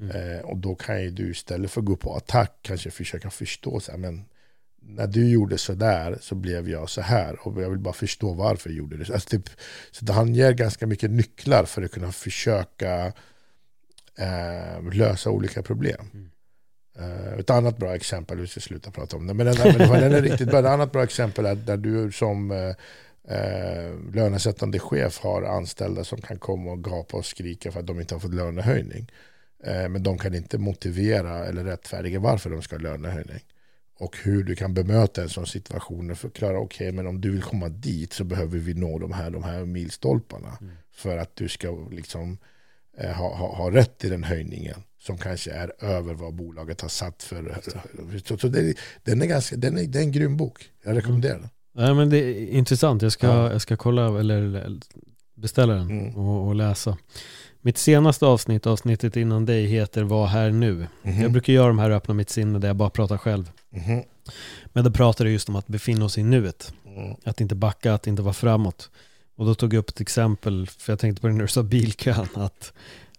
Mm. Eh, och då kan ju du istället för att gå på attack kanske försöka förstå, så här, men när du gjorde så där så blev jag så här och jag vill bara förstå varför jag gjorde det. Alltså typ, så han ger ganska mycket nycklar för att kunna försöka eh, lösa olika problem. Mm. Uh, ett annat bra exempel, vi ska sluta prata om det, men den, men den är riktigt bra. Ett annat bra exempel är där du som uh, uh, lönesättande chef har anställda som kan komma och gapa och skrika för att de inte har fått lönehöjning. Men de kan inte motivera eller rättfärdiga varför de ska ha lönehöjning. Och hur du kan bemöta en sån situation och förklara, okej, okay, men om du vill komma dit så behöver vi nå de här, de här milstolparna. Mm. För att du ska liksom Eh, ha, ha, ha rätt i den höjningen som kanske är över vad bolaget har satt för. Så, så det, den är ganska, den är, det är en grym bok. Jag rekommenderar den. Ja, men det är intressant. Jag ska, ja. jag ska kolla eller beställa den mm. och, och, läsa. Mitt senaste avsnitt, avsnittet innan dig, heter Var här nu. Mm -hmm. Jag brukar göra de här Öppna mitt sinne där jag bara pratar själv. Mm -hmm. Men då pratar det just om att befinna oss i nuet. Mm. Att inte backa, att inte vara framåt. Och då tog jag upp ett exempel, för jag tänkte på det när du sa bilkön, att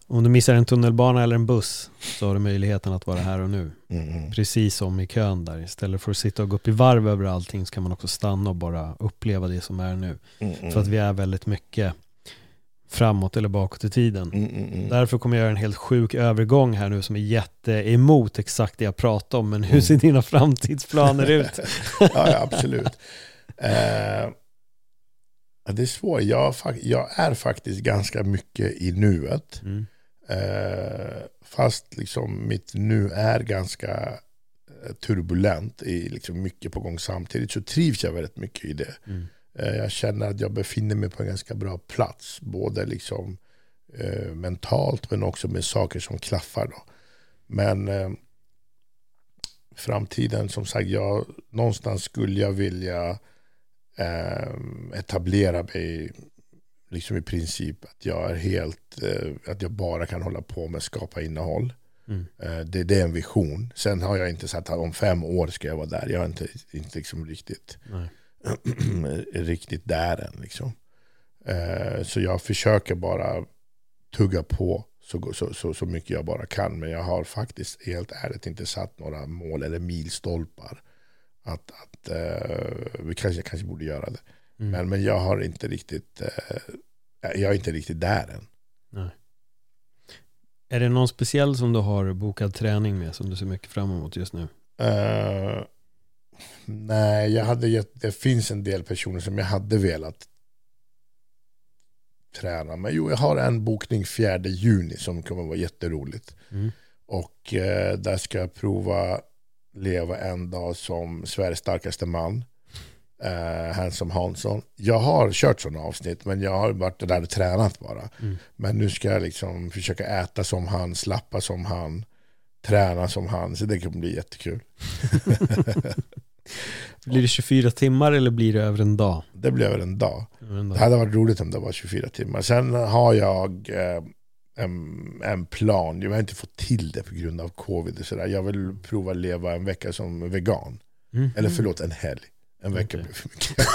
om du missar en tunnelbana eller en buss så har du möjligheten att vara här och nu. Mm. Precis som i kön där. Istället för att sitta och gå upp i varv över allting så kan man också stanna och bara uppleva det som är nu. Mm. För att vi är väldigt mycket framåt eller bakåt i tiden. Mm, mm, mm. Därför kommer jag göra en helt sjuk övergång här nu som är jätte emot exakt det jag pratar om. Men hur mm. ser dina framtidsplaner ut? ja, absolut. Uh, det är svårt. Jag, jag, är faktiskt ganska mycket i nuet. Mm. Eh, fast liksom mitt nu är ganska eh, turbulent, i liksom mycket på gång samtidigt, så trivs jag väldigt mycket i det. Mm. Eh, jag känner att jag befinner mig på en ganska bra plats, både liksom eh, mentalt men också med saker som klaffar. Då. Men eh, framtiden, som sagt, jag, någonstans skulle jag vilja eh, etablera mig liksom i princip att jag är helt, eh, att jag bara kan hålla på med att skapa innehåll. Mm. Eh, det, det, är en vision. Sen har jag inte sagt att om fem år ska jag vara där. Jag är inte, inte liksom riktigt, riktigt där än. Liksom. Eh, så jag försöker bara tugga på så, så, så, så mycket jag bara kan. Men jag har faktiskt helt ärligt inte satt några mål eller milstolpar att, att uh, vi kanske, kanske borde göra det. Mm. Men, men jag har inte riktigt, uh, jag är inte riktigt där än. Nej. Är det någon speciell som du har bokad träning med som du ser mycket fram emot just nu? Uh, nej, jag hade gett, det finns en del personer som jag hade velat träna. Men jo, jag har en bokning 4 juni som kommer vara jätteroligt. Mm. Och eh, där ska jag prova leva en dag som Sveriges starkaste man. Uh, Hansom Hansson. Jag har kört sådana avsnitt men jag har varit där och tränat bara. Mm. Men nu ska jag liksom försöka äta som han, slappa som han, träna som han. Så det kommer bli jättekul. blir det 24 timmar eller blir det över en dag? Det blir över en dag. Över en dag. Det hade varit roligt om det var 24 timmar. Sen har jag eh, en, en plan. Jag har inte fått till det på grund av covid. Och sådär. Jag vill prova leva en vecka som vegan. Mm. Eller förlåt, en helg. En vecka okay. blir för mycket.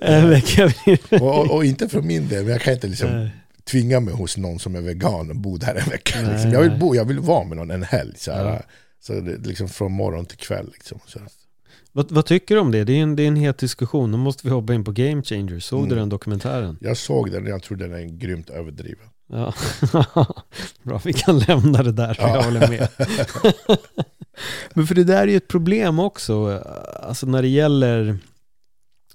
en vecka blir och, och, inte för min del, men jag kan inte liksom tvinga mig hos någon som är vegan och bo där en vecka. Liksom. jag, vill bo, jag vill vara med någon en helg. Så, ja. så det, liksom från morgon till kväll. Liksom, så. Vad, vad, tycker du om det? Det är, en, det är en het diskussion. Nu måste vi hoppa in på Game Changers. Såg mm. du den dokumentären? Jag såg den och jag tror den är grymt överdriven. Ja. Bra, vi kan lämna det där, ja. jag håller med. Men för det där är ju ett problem också. Alltså när det gäller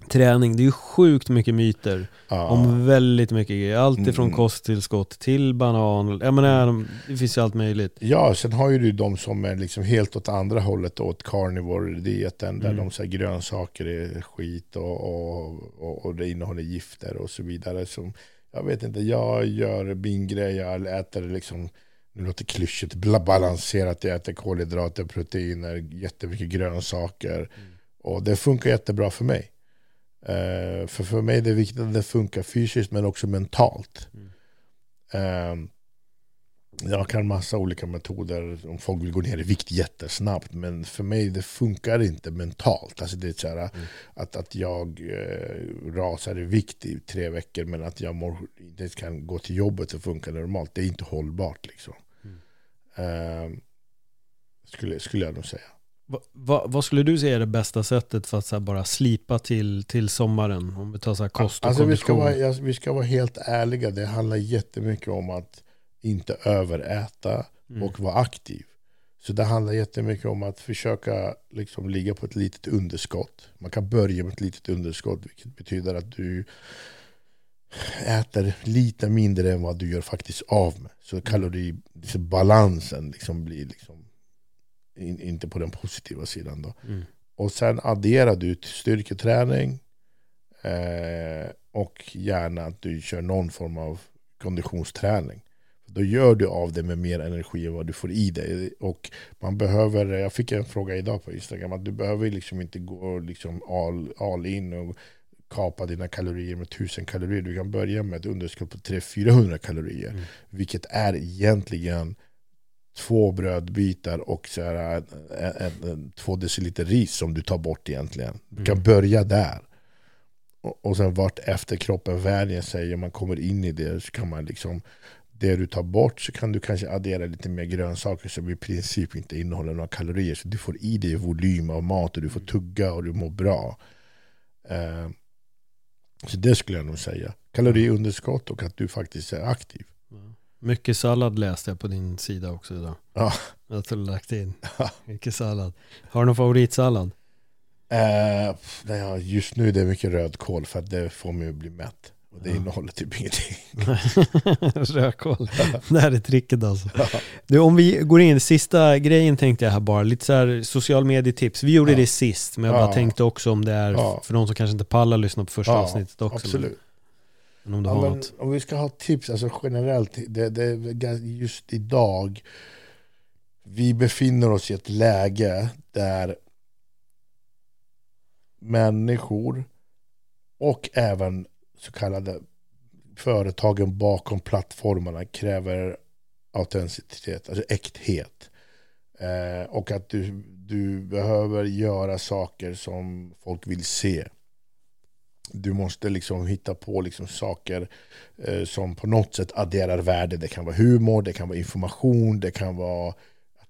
träning. Det är ju sjukt mycket myter ja. om väldigt mycket grejer. Allt ifrån mm. kosttillskott till banan. Jag menar, det finns ju allt möjligt. Ja, sen har ju du de som är liksom helt åt andra hållet, åt carnivore-dieten, där mm. de säger grönsaker är skit och, och, och, och, det innehåller gifter och så vidare. Som, jag vet inte, jag gör min grej, jag äter liksom det låter klyschigt, balanserat, jag äter kolhydrater, proteiner, jättemycket grönsaker. Mm. Och det funkar jättebra för mig. Uh, för för mig är det viktigt att det funkar fysiskt men också mentalt. Mm. Uh, jag kan massa olika metoder om folk vill gå ner i vikt jättesnabbt. Men för mig det funkar inte mentalt. Alltså det är så här, mm. att, att jag eh, rasar i vikt i tre veckor men att jag mår, inte kan gå till jobbet och funka normalt. Det är inte hållbart. Liksom. Mm. Eh, skulle, skulle jag nog säga. Va, va, vad skulle du säga är det bästa sättet för att bara slipa till, till sommaren? Om vi tar så kost och alltså, vi ska, vara, vi ska vara helt ärliga. Det handlar jättemycket om att inte överäta mm. och vara aktiv. Så det handlar jättemycket om att försöka liksom ligga på ett litet underskott. Man kan börja med ett litet underskott, vilket betyder att du äter lite mindre än vad du gör faktiskt av med. Så kaloribalansen liksom blir liksom in, inte på den positiva sidan. Då. Mm. Och sen adderar du till styrketräning eh, och gärna att du kör någon form av konditionsträning. Då gör du av det med mer energi än vad du får i dig. Och man behöver, jag fick en fråga idag på Instagram, att du behöver liksom inte gå liksom all, all in och kapa dina kalorier med 1000 kalorier. Du kan börja med ett underskott på 300-400 kalorier. Mm. Vilket är egentligen två brödbitar och så här, en, en, en, två deciliter ris som du tar bort egentligen. Du kan mm. börja där. Och, och sen vart efter kroppen vänjer sig och man kommer in i det så kan man liksom det du tar bort så kan du kanske addera lite mer grönsaker som i princip inte innehåller några kalorier. Så du får i dig volym av mat och du får tugga och du mår bra. Uh, så det skulle jag nog säga. Kaloriunderskott och att du faktiskt är aktiv. Mycket sallad läste jag på din sida också idag. Ja. Jag tror du lagt in. Mycket sallad. Har du någon favoritsallad? Uh, just nu är det mycket rödkål för att det får mig att bli mätt. Och det ja. innehåller typ ingenting. Rödkål. det här är tricket alltså. Ja. Du, om vi går in, sista grejen tänkte jag här bara, lite så här social medietips. Vi gjorde ja. det sist, men jag bara tänkte också om det är för de som kanske inte pallar lyssna på första avsnittet också. Absolut. Men om, du har något. om vi ska ha tips, alltså generellt, det, det, just idag, vi befinner oss i ett läge där människor och även så kallade företagen bakom plattformarna kräver autenticitet, alltså äkthet. Eh, och att du, du behöver göra saker som folk vill se. Du måste liksom hitta på liksom saker eh, som på något sätt adderar värde. Det kan vara humor, det kan vara information, det kan vara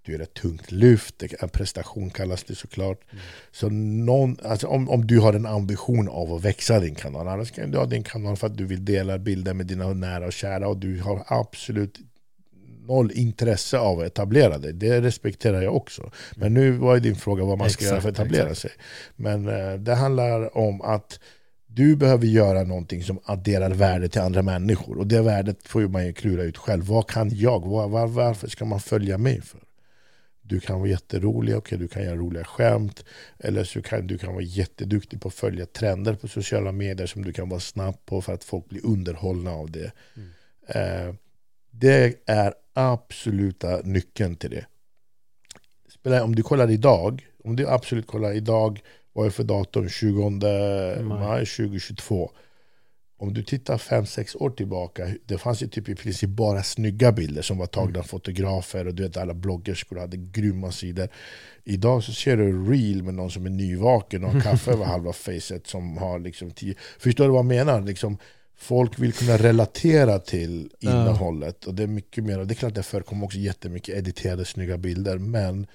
du gör ett tungt lyft, en prestation kallas det såklart. Mm. Så någon, alltså om, om du har en ambition av att växa din kanal, annars kan du ha din kanal för att du vill dela bilder med dina nära och kära och du har absolut noll intresse av att etablera dig. Det respekterar jag också. Men nu var ju din fråga vad man ska exakt, göra för att etablera exakt. sig. Men eh, det handlar om att du behöver göra någonting som adderar värde till andra människor. Och det värdet får man ju klura ut själv. Vad kan jag? Var, var, varför ska man följa mig för? Du kan vara jätterolig, okay, du kan göra roliga skämt. Eller så kan du kan vara jätteduktig på att följa trender på sociala medier som du kan vara snabb på för att folk blir underhållna av det. Mm. Eh, det är absoluta nyckeln till det. Om du kollar idag, om du absolut kollar idag, vad är för datum? 20 maj 2022 om du tittar 5-6 år tillbaka, det fanns ju typ i princip bara snygga bilder som var tagna mm. av fotografer och du vet alla bloggerskor hade grymma sidor. Idag så ser du real med någon som är nyvaken och har kaffe över halva facet som har liksom tio... Förstår du vad jag menar? Liksom, folk vill kunna relatera till innehållet och det är mycket mer, det är klart det förekommer också jättemycket editerade snygga bilder men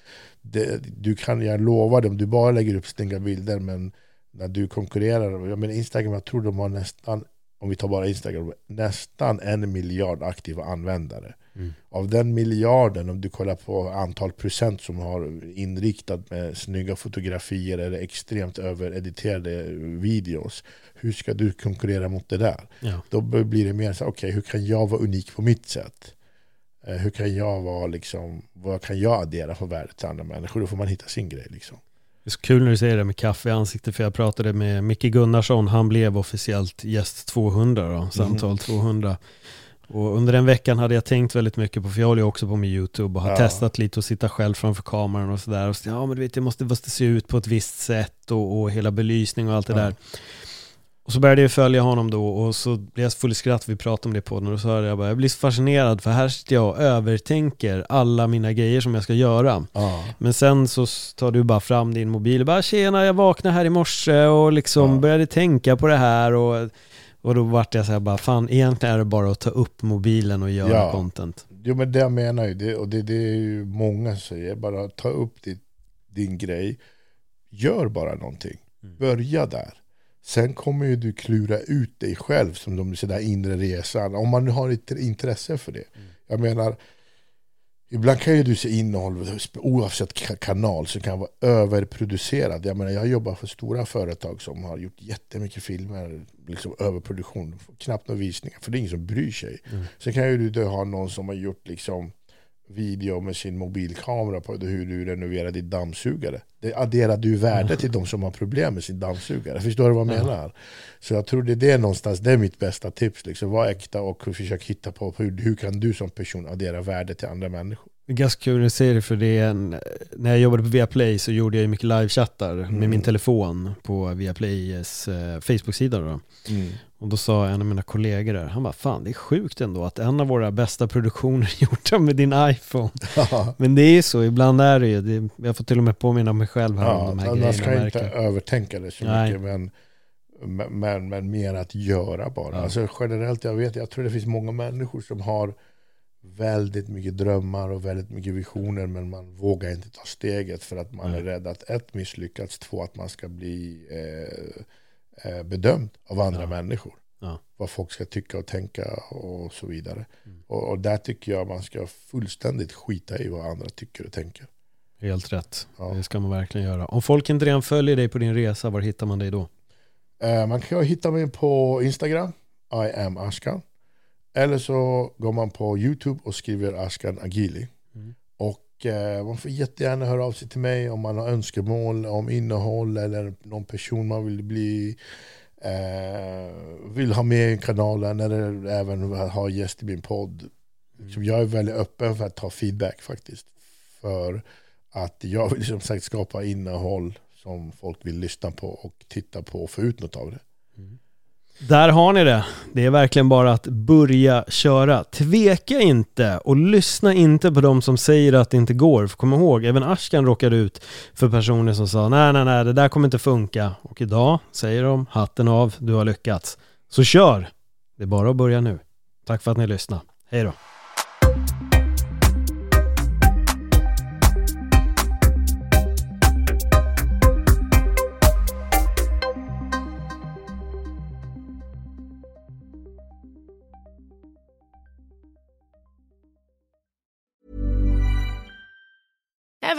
det, du kan, jag lovar om du bara lägger upp snygga bilder men när du konkurrerar, jag menar Instagram, jag tror de har nästan om vi tar bara Instagram, nästan en miljard aktiva användare. Mm. Av den miljarden, om du kollar på antal procent som har inriktat med snygga fotografier eller extremt överediterade videos. Hur ska du konkurrera mot det där? Ja. Då blir det mer så okej, okay, hur kan jag vara unik på mitt sätt? Eh, hur kan jag vara liksom, vad kan jag addera för värde till andra människor? Då får man hitta sin grej liksom. Det är så kul när du säger det med kaffe i ansiktet, för jag pratade med Micke Gunnarsson, han blev officiellt gäst 200 då, samtal mm. 200. Och under den veckan hade jag tänkt väldigt mycket på, för jag håller ju också på med YouTube och har ja. testat lite att sitta själv framför kameran och sådär. Och så, ja men du vet, jag måste, måste se ut på ett visst sätt och, och hela belysning och allt det ja. där. Och så började jag följa honom då och så blev jag full i skratt, vi pratade om det på den och då sa jag bara, jag blir så fascinerad för här sitter jag och övertänker alla mina grejer som jag ska göra. Ja. Men sen så tar du bara fram din mobil och bara, tjena jag vaknade här i morse och liksom ja. började tänka på det här och, och då vart jag så här bara, fan egentligen är det bara att ta upp mobilen och göra ja. content. Jo men det jag menar ju, det, och det, det är ju många säger, bara ta upp din, din grej, gör bara någonting, mm. börja där. Sen kommer ju du klura ut dig själv som de säger inre resan. Om man nu har ett intresse för det. Mm. Jag menar, ibland kan ju du se innehåll oavsett kanal som kan vara överproducerad. Jag menar, jag jobbar för stora företag som har gjort jättemycket filmer, liksom överproduktion, knappt några visningar, för det är ingen som bryr sig. Mm. Sen kan ju du ha någon som har gjort liksom video med sin mobilkamera på hur du renoverar din dammsugare. Det adderar du värde till de som har problem med sin dammsugare. Förstår du vad jag menar? Så jag tror det är det någonstans, det är mitt bästa tips. Liksom. Var äkta och försök hitta på hur, hur kan du som person addera värde till andra människor. Det är ganska kul att se det för det en, när jag jobbade på Viaplay så gjorde jag mycket livechattar mm. med min telefon på Viaplays eh, Facebook-sida. Då. Mm. Och då sa en av mina kollegor där, han bara fan det är sjukt ändå att en av våra bästa produktioner gjorda med din iPhone. Men det är ju så, ibland är det ju, det, jag får till och med påminna mig själv här ja, om de här grejerna. Man ska inte övertänka det så Nej. mycket men, men, men mer att göra bara. Ja. Alltså generellt, jag vet, jag tror det finns många människor som har väldigt mycket drömmar och väldigt mycket visioner men man vågar inte ta steget för att man mm. är rädd att ett misslyckats, två att man ska bli eh, bedömd av andra ja. människor. Ja. Vad folk ska tycka och tänka och så vidare. Mm. Och, och, där tycker jag man ska fullständigt skita i vad andra tycker och tänker. Helt rätt, ja. det ska man verkligen göra. Om folk inte redan följer dig på din resa, var hittar man dig då? Eh, man kan hitta mig på Instagram, I am Ashkan. Eller så går man på YouTube och skriver Ashkan Agili. Eh, man får jättegärna höra av sig till mig om man har önskemål om innehåll eller någon person man vill bli eh, vill ha med i kanalen eller även ha gäst i min podd. Mm. Jag är väldigt öppen för att ta feedback faktiskt. För att jag vill som sagt skapa innehåll som folk vill lyssna på och titta på och få ut något av det. Där har ni det. Det är verkligen bara att börja köra. Tveka inte och lyssna inte på de som säger att det inte går. För kom ihåg, även Ashkan råkade ut för personer som sa nej, nej, nej, det där kommer inte funka. Och idag säger de hatten av, du har lyckats. Så kör! Det är bara att börja nu. Tack för att ni lyssnade. Hej då!